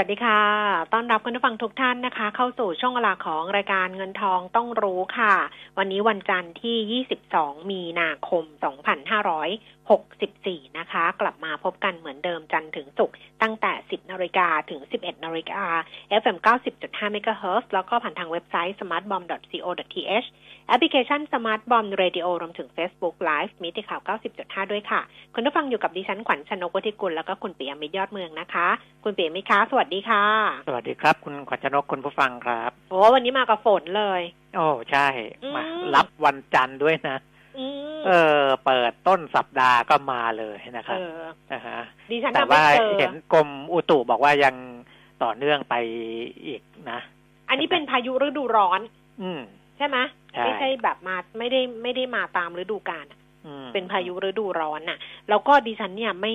สวัสดีค่ะ ต้อนรับคุณผู้ฟังทุกท่านนะคะ เข้าสู่ช่วงเวลาของรายการเงินทองต้องรู้ค่ะ วันนี้วันจันทร์ที่ 22 มีนาคม 2564 นะคะ กลับมาพบกันเหมือนเดิมจันทร์ถึงศุกร์ตั้งแต่ 10 นาฬิกาถึง 11 นาฬิกา FM 90.5 MHz แล้วก็ผ่านทางเว็บไซต์ smartbomb.co.th แอปพลิเคชัน Smart Bomb Radio รวมถึง Facebook Live มิติข่าว 90.5 ด้วยค่ะ คุณผู้ฟังอยู่กับดิฉันขวัญชนกวทิกุลแล้วก็คุณเปียมิตรยอดเมืองนะคะ คุณเปียมิตรคะสวัสดีค่ะ สวัสดีครับ คุณขวัญชนกคุณผู้ฟังครับโอ้วันนี้มากับฝนเลย โอ้ใช่อืมมารับวันจันทร์ด้วยนะอืม เออ เปิดต้นสัปดาห์ก็มาเลยนะครับเออนะฮะดิฉันแต่น่ะไม่ว่าเจอเห็นกรมอุตุบอกว่ายังต่อเนื่องไปอีกนะ อันนี้เป็นพายุฤดูร้อน อืม ใช่ไหมใช่ไม่ใช่แบบมาไม่ได้ไม่ได้มาตามฤดูกาลอะอืมเป็นพายุฤดูร้อนน่ะ แล้วก็ดิฉันเนี่ยไม่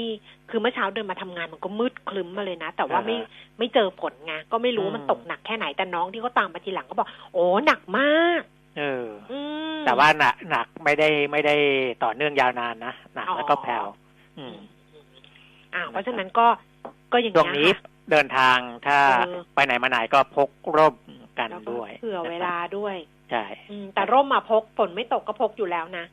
คือเมื่อเช้าเดินมาทำงานมันก็มืดคลึ้มมาเลยนะ แต่ว่าไม่ไม่เจอฝนไงก็ไม่รู้ว่ามันตกหนักแค่ไหนแต่น้องที่เขาตามมาทีหลังก็บอก โอ้หนักมาก เอออืมแต่ว่าหนักหนักไม่ได้ไม่ได้ต่อเนื่องยาวนานนะหนักอ๋อแล้วก็แผ่วอืมอ่าเพราะฉะนั้นก็ก็อย่างช่วงเงี้ยนี้ค่ะเดินทางถ้าเออไปไหนมาไหนก็พกร่มกันแล้วก็ด้วยเผื่อเวลาด้วยใช่อืมแต่ร่มมาพกฝนไม่ตกก็พกอยู่แล้วนะ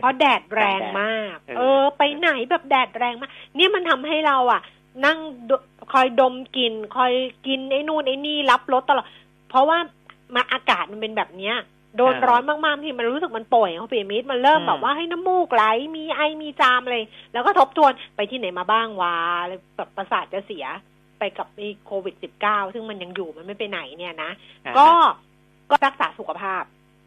เพราะแดดแรงมาก เออเออไปไหนแบบแดดแรงมาก เนี่ยมันทำให้เราอะ นั่งดคอยดมกลิ่นคอยกินไอ้นู่นไอ้นี่รับรสตลอดเพราะว่ามาอากาศมันเป็นแบบเนี้ย โดนร้อนมากๆที่มันรู้สึกมันป่วยเขาเปียมิดมันเริ่มแบบว่าให้น้ำมูกไหลมีไอมีจามอะไรแล้วก็ทบทวนไปที่ไหนมาบ้างวะอะไรแบบประสาทจะเสียไปกับไอ้โควิดสิบเก้าซึ่งมันยังอยู่มันไม่ไปไหนเนี่ยนะ ก็ก็รักษาสุขภาพ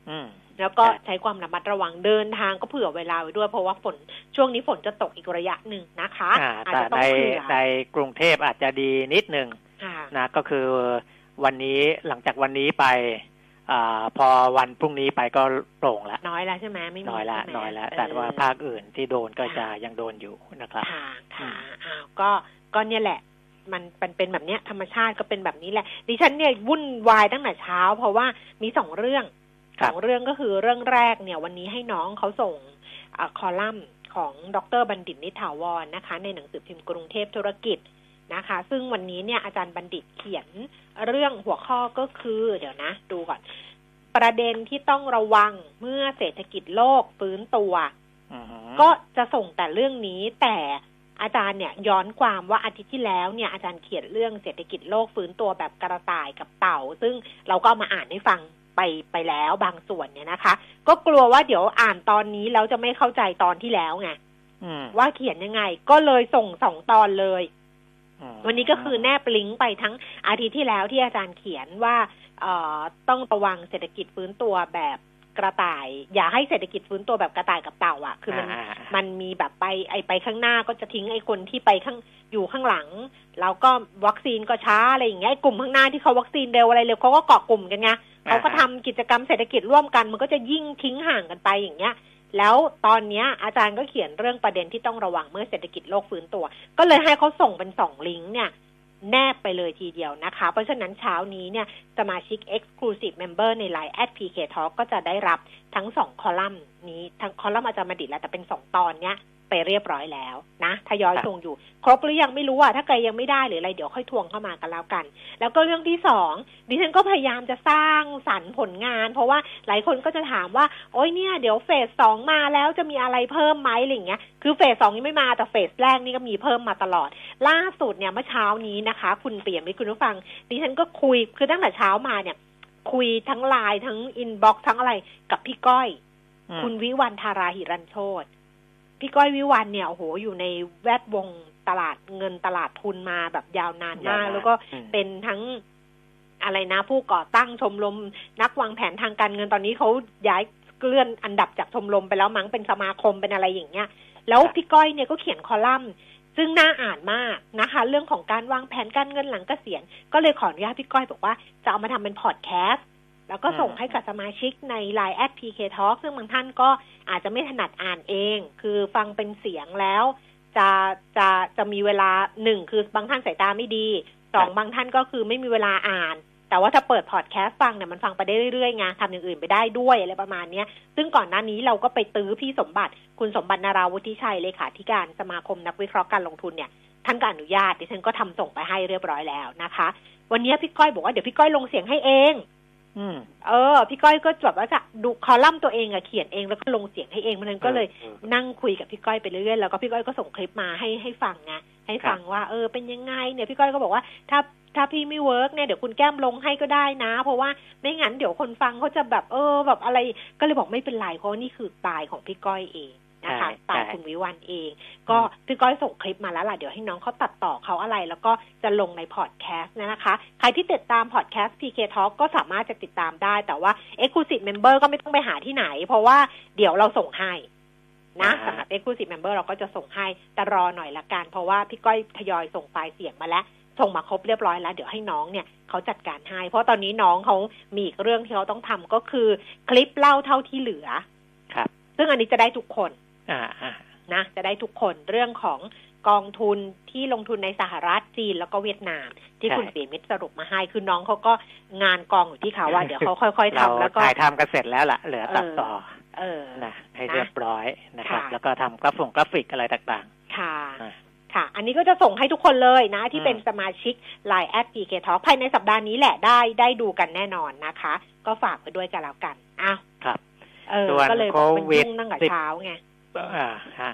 อืมแล้วก็ใช่ใช้ความระมัดระวังเดินทางก็เผื่อเวลาไว้ด้วยเพราะว่าฝนช่วงนี้ฝนจะตกอีกระยะหนึ่งนะคะอ่าอาจแต่จะต้อในงเผื่อในกรุงเทพอาจจะดีนิดหนึ่งค่ะนะก็คือวันนี้หลังจากวันนี้ไป อ่าพอวันพรุ่งนี้ไปก็โปร่งละน้อยแล้วใช่ไหมไม่มีน้อยละใช่ไหมน้อยละเแต่ว่าภาคอื่นที่โดนก็จะยังโดนอยู่นะครับค่ะค่ะอ้าวก็ก็เนี่ยแหละมันเป็นเป็นแบบเนี้ยธรรมชาติก็เป็นแบบนี้แหละ ดิฉันเนี่ยวุ่นวายตั้งแต่เช้า เพราะว่ามีสองเรื่องคสรับองเรื่องก็คือเรื่องแรกเนี่ย วันนี้ให้น้องเขาส่งอาคอลัมน์ของดรบัณฑิตนิถาวรนะคะ ในหนังสือพิมพ์กรุงเทพธุรกิจ นะคะ ซึ่งวันนี้เนี่ยอาจารย์บัณฑิตเขียนเรื่องหัวข้อก็คือ เดี๋ยวนะ ดูก่อน ประเด็นที่ต้องระวังเมื่อเศรษฐกิจโลกฟื้นตัวอือฮึก็จะส่งแต่เรื่องนี้แต่อาจารย์เนี่ยย้อนความว่าอาทิตย์ที่แล้วเนี่ยอาจารย์เขียนเรื่องเศรษฐกิจโลกฟื้นตัวแบบกระต่ายกับเต่า ซึ่งเราก็เอามาอ่านให้ฟังไปไปแล้วบางส่วนเนี่ยนะคะ ก็กลัวว่าเดี๋ยวอ่านตอนนี้แล้วจะไม่เข้าใจตอนที่แล้วไงอืมว่าเขียนยังไง ก็เลยส่งสองตอนเลยอืม วันนี้ก็คือแนบลิงก์ไปทั้งอาทิตย์ที่แล้วที่อาจารย์เขียนว่าเอ่อต้องระวังเศรษฐกิจฟื้นตัวแบบกระต่าย อย่าให้เศรษฐกิจฟื้นตัวแบบกระต่ายกับเต่าอะ คือมันอ่ามันมีแบบไปไอไปข้างหน้าก็จะทิ้งไอคนที่ไปข้างอยู่ข้างหลัง แล้วก็วัคซีนก็ช้าอะไรอย่างเงี้ยไอกลุ่มข้างหน้าที่เขาวัคซีนเร็วอะไรเร็วเขาก็เกาะกลุ่มกันไงเขาก็ทำกิจกรรมเศรษฐกิจร่วมกัน มันก็จะยิ่งทิ้งห่างกันไปอย่างเงี้ย แล้วตอนนี้อาจารย์ก็เขียนเรื่องประเด็นที่ต้องระวังเมื่อเศรษฐกิจโลกฟื้นตัว ก็เลยให้เขาส่งเป็นสองลิงก์เนี่ยแนบไปเลยทีเดียวนะคะ เพราะฉะนั้นเช้านี้เนี่ยสมาชิก Exclusive Member ใน Line at PK Talk ก็จะได้รับทั้งสองคอลัมน์นี้ ทั้งคอลัมน์อาจารย์มาดิแล้วแต่เป็นสองตอนเนี้ย ไปเรียบร้อยแล้วนะทยอยส่งอยู่ ครบหรือยังไม่รู้อะถ้าใครยังไม่ได้หรืออะไรเดี๋ยวค่อยทวงเข้ามากันแล้วกัน แล้วก็เรื่องที่สองดิฉันก็พยายามจะสร้างสรรค์ผลงาน เพราะว่าหลายคนก็จะถามว่า โอ้ยเนี่ยเดี๋ยวเฟสสองมาแล้วจะมีอะไรเพิ่มไหมอะไรอย่างเงี้ยคือเฟสสองยังไม่มาแต่เฟสแรกนี่ก็มีเพิ่มมาตลอด ล่าสุดเนี่ยเมื่อเช้านี้นะคะ คุณเปี่ยมมิตรคุณผู้ฟัง ดิฉันก็คุยคือตั้งแต่เช้ามาเนี่ย คุยทั้งไลน์ทั้งอินบ็อกซ์ทั้งอะไรกับพี่ก้อยอืมคุณวิวันธาราหิรันโชต พี่ก้อยวิวันเนี่ยโอ้โหอยู่ในแวดวงตลาดเงินตลาดทุนมาแบบยาวนานมากยาวนานแล้วก็อืมเป็นทั้งอะไรนะ ผู้ก่อตั้งชมรมนักวางแผนทางการเงินตอนนี้เขาย้ายเลื่อนอันดับจากชมรมไปแล้วมั้งเป็นสมาคมเป็นอะไรอย่างเงี้ย แล้วพี่ก้อยเนี่ยก็เขียนคอลัมน์ซึ่งน่าอ่านมากนะคะ เรื่องของการวางแผนการเงินหลังเกษียณ ก็เลยขออนุญาตพี่ก้อยบอกว่าจะเอามาทำเป็นพอดแคสต์ แล้วก็ส่งให้กับสมาชิกใน Line แอด PK Talk ซึ่งบางท่านก็อาจจะไม่ถนัดอ่านเอง คือฟังเป็นเสียงแล้ว จะจะจะมีเวลาหนึ่งคือบางท่านสายตาไม่ดีสองบางท่านก็คือไม่มีเวลาอ่าน แต่ว่าถ้าเปิดพอดแคสต์ฟังเนี่ยมันฟังไปได้เรื่อยๆไงทำอย่างอื่นไปได้ด้วยอะไรประมาณเนี้ย ซึ่งก่อนหน้านี้เราก็ไปตื้อพี่สมบัติ คุณสมบัติ นราวุฒิชัยเลขาธิการสมาคมนักวิเคราะห์การลงทุนเนี่ยท่านก็อนุญาตดิฉันก็ทำส่งไปให้เรียบร้อยแล้วนะคะ วันนี้พี่ก้อยบอกว่าเดี๋ยวพี่ก้อยลงเสียงให้เองอืม เออ พี่ก้อยก็แบบว่าจะดูคอลัมน์ตัวเองอะเขียนเองแล้วก็ลงเสียงให้เองมันก็เลยออนั่งคุยกับพี่ก้อยไปเรื่อยๆแล้วก็พี่ก้อยก็ส่งคลิปมาให้ให้ฟังไงให้ฟังว่าเออเป็นยังไงเนี่ยพี่ก้อยก็บอกว่าถ้าถ้าพี่ไม่ work เนี่ยเดี๋ยวคุณแก้มลงให้ก็ได้นะ เพราะว่าไม่งั้นเดี๋ยวคนฟังเขาจะแบบเออแบบอะไรก็เลยบอกไม่เป็นไรเพราะว่านี่คือตายของพี่ก้อยเอง นะคะใช่ตายใช่คุณวิวันเอง ก็พี่ก้อยส่งคลิปมาแล้วล่ะ เดี๋ยวให้น้องเขาตัดต่อเขาอะไร แล้วก็จะลงในพอดแคสต์นะคะ ใครที่ติดตามพอดแคสต์ PK Talk ก็สามารถจะติดตามได้ แต่ว่า Exclusive Member ก็ไม่ต้องไปหาที่ไหน เพราะว่าเดี๋ยวเราส่งให้นะอ่าสำหรับ Exclusive Member เราก็จะส่งให้แต่รอหน่อยละกัน เพราะว่าพี่ก้อยทยอยส่งไฟล์เสียงมาแล้วส่งมาครบเรียบร้อยแล้ว เดี๋ยวให้น้องเนี่ยเขาจัดการให้ เพราะตอนนี้น้องเขามีอีกเรื่องที่เขาต้องทำก็คือ คลิปเล่าเท่าที่เหลือ ครับ ซึ่งอันนี้จะได้ทุกคน อ่าอ่านะจะได้ทุกคนเรื่องของกองทุนที่ลงทุนในสหรัฐจีนแล้วก็เวียดนาม ที่ใช่คุณปีมิตรสรุปมาให้คือน้องเขาก็งานกองอยู่ที่เขาว่า เดี๋ยวเขาค่อยๆเราทำแล้วก็ถ่ายทำกันเสร็จแล้วล่ะเหลือตัดต่อเออนะให้นะเรียบร้อยนะครับค่ะแล้วก็ทำกราฟงกราฟิกอะไรต่างค่ะอ่าค่ะ อันนี้ก็จะส่งให้ทุกคนเลยนะ ที่อืมเป็นสมาชิก Line แอด PK Talk ภายในสัปดาห์นี้แหละได้ได้ดูกันแน่นอนนะคะ ก็ฝากไปด้วยกันแล้วกันอ้าวๆครับเออส่วนก็เลยบอกมันโควิดยุ่งตั้งแต่สิบเช้าไง อ่าฮะ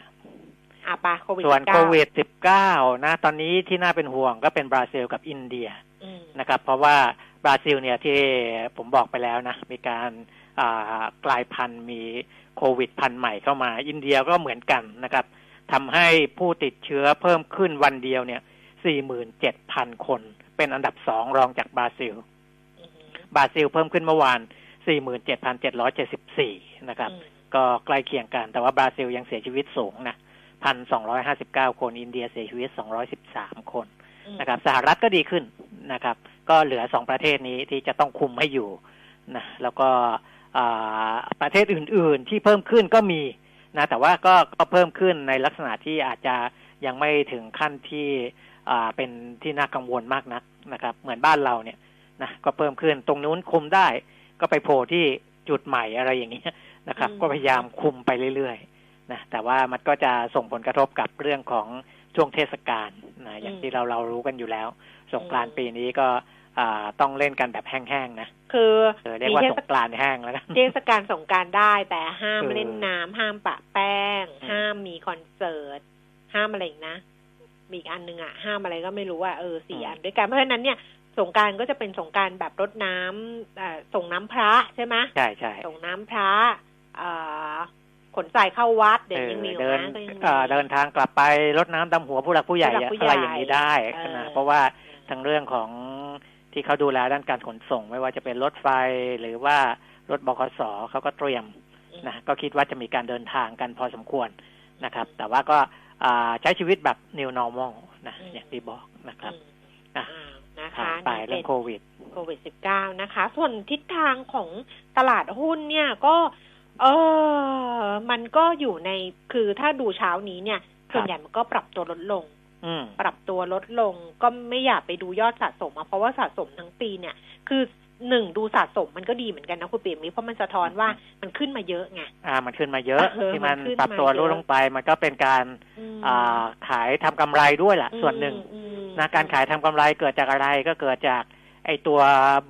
อะปะโควิดส่วน19โควิด19นะ ตอนนี้ที่น่าเป็นห่วงก็เป็นบราซิลกับอินเดียอืมนะครับ เพราะว่าบราซิลเนี่ยที่ผมบอกไปแล้วนะ มีการอ่ากลายพันธุ์มีโควิดพันธุ์ใหม่เข้ามา อินเดียก็เหมือนกันนะครับทำให้ผู้ติดเชื้อเพิ่มขึ้นวันเดียวเนี่ย 47,000 คน เป็นอันดับสองรองจากบราซิลอืมบราซิลเพิ่มขึ้นเมื่อวาน 47,774 นะครับอืม ก็ใกล้เคียงกัน แต่ว่าบราซิลยังเสียชีวิตสูงนะพันสองร้อยห้าสิบเก้าคน อินเดียเสียชีวิตสองร้อยสิบสามคนอืมนะครับ สหรัฐก็ดีขึ้นนะครับ ก็เหลือสองประเทศนี้ที่จะต้องคุมให้อยู่นะแล้วก็อ่าประเทศอื่น ๆ ที่เพิ่มขึ้นก็มีนะแต่ว่าก็ก็เพิ่มขึ้นในลักษณะที่อาจจะยังไม่ถึงขั้นที่อ่าเป็นที่น่ากังวลมากนักนะครับ เหมือนบ้านเราเนี่ยนะก็เพิ่มขึ้นตรงนู้นคุมได้ ก็ไปโผล่ที่จุดใหม่อะไรอย่างเงี้ย นะครับอืมก็พยายามคุมไปเรื่อยๆนะแต่ว่ามันก็จะส่งผลกระทบกับเรื่องของช่วงเทศกาลนะอย่างที่เราเรารู้กันอยู่แล้ว สงกรานต์ปีนี้ก็อ่าต้องเล่นกันแบบแห้งๆนะคือเออเรียกว่ามีสเทศงกรานต์แห้งแล้วกันเทศกาลสงกรารได้แต่ห้ามเออเล่นน้ำห้ามปะแป้งอืมห้ามมีคอนเสิร์ต ห้ามอะไรอีกนะ มีอีกอันหนึงอะ ห้ามอะไรก็ไม่รู้อะเออสี่อันด้วยกันเพราะฉะนั้นเนี่ยสงกรารก็จะเป็นสงกรารแบบรดน้ำเอ่อส่งน้ำพระใช่ไหมใช่ใช่ส่งน้ำพระ เอ่อขนใส่เข้าวัดเดี๋ยวเออยังมีอยู่เดินนะก็ยังมีเอ่อเดินทางกลับไปรดน้ำดำหัวผู้หลักผู้ใหญ่ผู้หลักผู้ใหญ่อะไรอย่างนี้ได้เออนะเพราะว่าทั้งเรื่องของที่เขาดูแลด้านการขนส่ง ไม่ว่าจะเป็นรถไฟหรือว่ารถบขสเขาก็เตรียมนะก็คิดว่าจะมีการเดินทางกันพอสมควรนะครับ แต่ว่าก็อ่าใช้ชีวิตแบบ new normal นะอืมอย่างที่บอกนะครับอืมอะอ่านะผ่าคะนไปนี่เรื่เป็องนโควิดโควิด -19 นะคะ ส่วนทิศทางของตลาดหุ้นเนี่ยก็ เออมันก็อยู่ในคือถ้าดูเช้านี้เนี่ยครับส่วนใหญ่มันก็ปรับตัวลดลงอืมปรับตัวลดลงก็ไม่อยากไปดูยอดสะสมอะเพราะว่าสะสมทั้งปีเนี่ย คือหนึ่งดูสะสมมันก็ดีเหมือนกันนะคุณเปียมนี้เพราะมันสะท้อนว่ามันขึ้นมาเยอะไงอ่า มันขึ้นมาเยอะเออที่มันมันขึ้นปรับตัวมาเยอะลดลงไป มันก็เป็นการอืมอ่าขายทำกำไรด้วยล่ะ ส่วนหนึ่งอืมอืมนะการขายทำกำไรเกิดจากอะไรก็เกิดจากไอตัว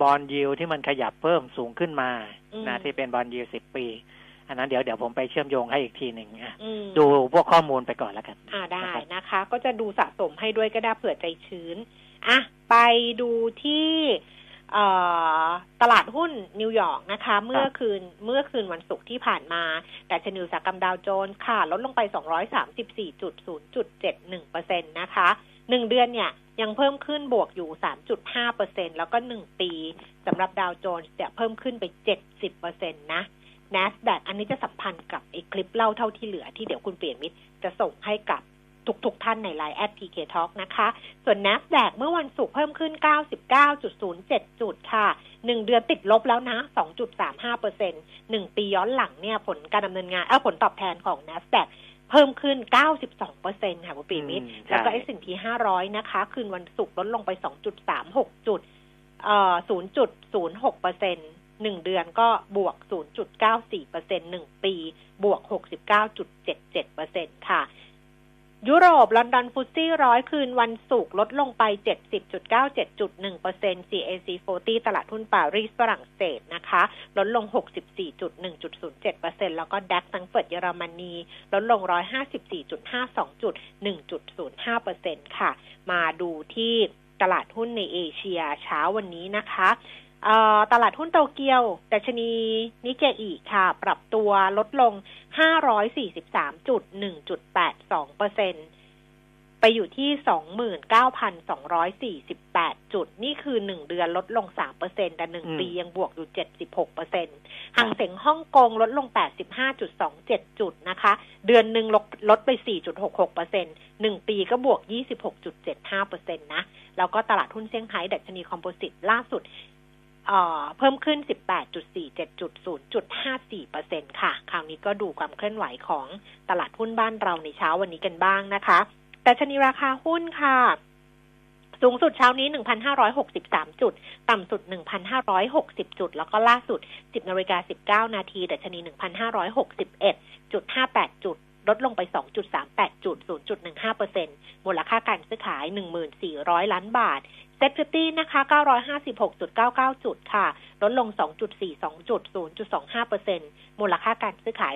บอลยิวที่มันขยับเพิ่มสูงขึ้นมาอืมนะที่เป็นบอลยิวสิบปี อันนั้นเดี๋ยวเดี๋ยวผมไปเชื่อมโยงให้อีกทีหนึ่งอะอืมดูพวกข้อมูลไปก่อนแล้วกัน อ่าได้นะครับนะคะ ก็จะดูสะสมให้ด้วยก็ได้เผื่อใจชื้น อะ ไปดูที่เอ่อตลาดหุ้นนิวยอร์กนะคะ เมื่อคืนเมื่อคืนวันศุกร์ที่ผ่านมา แต่ชนิวสากรรมดาวโจนส์ค่ะ ลดลงไป 234.0.71เปอร์เซ็นตนะคะหนึ่งเดือนเนี่ยยังเพิ่มขึ้นบวกอยู่ 3.5เปอร์เซ็นต์แล้วก็หนึ่งปีสำหรับดาวโจนส์จะเพิ่มขึ้นไป 70เป อร์เซ็นต์นะ NASDAQ อันนี้จะสัมพันธ์กับไอ้คลิปเล่าเท่าที่เหลือที่เดี๋ยวคุณเปลี่ยนมิตรจะส่งให้กับทุกๆท่านในไลน์แอด PK Talk นะคะ ส่วน NASDAQ เมื่อวันศุกร์เพิ่มขึ้น 99.07 จุดค่ะหนึ่งเดือนติดลบแล้วนะ 2.35เปอร์เซ็นต์หนึ่งปีย้อนหลังเนี่ยผลการดำเนินงานเออผลตอบแทนของ NASDAQ เพิ่มขึ้น 92เปอร์เซ็นต์ค่ะคุณปีมิตรอืมใช่แล้วก็ S&P 500 นะคะ คืนวันศุกร์ลดลงไป 2.36 จุดเอ่อ0.06เปอร์เซ็นต์ หนึ่งเดือนก็บวก 0.94เปอร์เซ็นต์หนึ่งปี บวก 69.77เปอร์เซ็นต์ค่ะ ยุโรป ลอนดอนฟุตซี่ร้อยคืนวันศุกร์ลดลงไป 70.97.1เปอร์เซ็นต์ CAC 40 ตลาดหุ้นปารีสฝรั่งเศสนะคะ ลดลง 64.1.07เปอร์เซ็นต์แล้วก็ DAX แฟรงก์เฟิร์ตเยอรมนี ลดลง 154.52จุด1.05เปอร์เซ็นต์ค่ะ มาดูที่ตลาดหุ้นในเอเชียเช้าวันนี้นะคะ ตลาดหุ้นโตเกียวดัชนีนิเกอีค่ะ ปรับตัวลดลง 543.1.82เปอร์เซ็นไปอยู่ที่ 29,248 จุด นี่คือ 1 เดือนลดลง3เปอร์เซ็นแต่ 1 ปียังบวกอยู่ 76เปอร์เซ็นห่างเสียงฮ่องกงลดลง 85.27 จุดนะคะ เดือนหนึ่งลดลดไป 4.66เปอร์เซ็นหนึ่งปีก็บวก 26.75เปอร์เซ็นนะ แล้วก็ตลาดหุ้นเซี่ยงไฮ้ดัชนีคอมโพสิตล่าสุด เพิ่มขึ้น 18.47.0.54เปอร์เซค่ะ คราวนี้ก็ดูความเคลื่อนไหวของตลาดหุ้นบ้านเราในเช้าวันนี้กันบ้างนะคะ แต่ชนีราคาหุ้นค่ะ สูงสุดเช้านี้ 1,563 จุด ต่ำสุด 1,560 จุด แล้วก็ล่าสุด 10นาฬิกา19 นาทีดัชนี 1,561.58 จุดลดลงไป 2.38 จุด 0.15เปอร์เซ็นมูลค่าการซื้อขาย 1,400 ล้านบาท เซ็ตฟิฟตี้นะคะ 956.99 จุดค่ะ ลดลง 2.42 จุด 0.25เปอร์เซ็นต์มูลค่าการซื้อขาย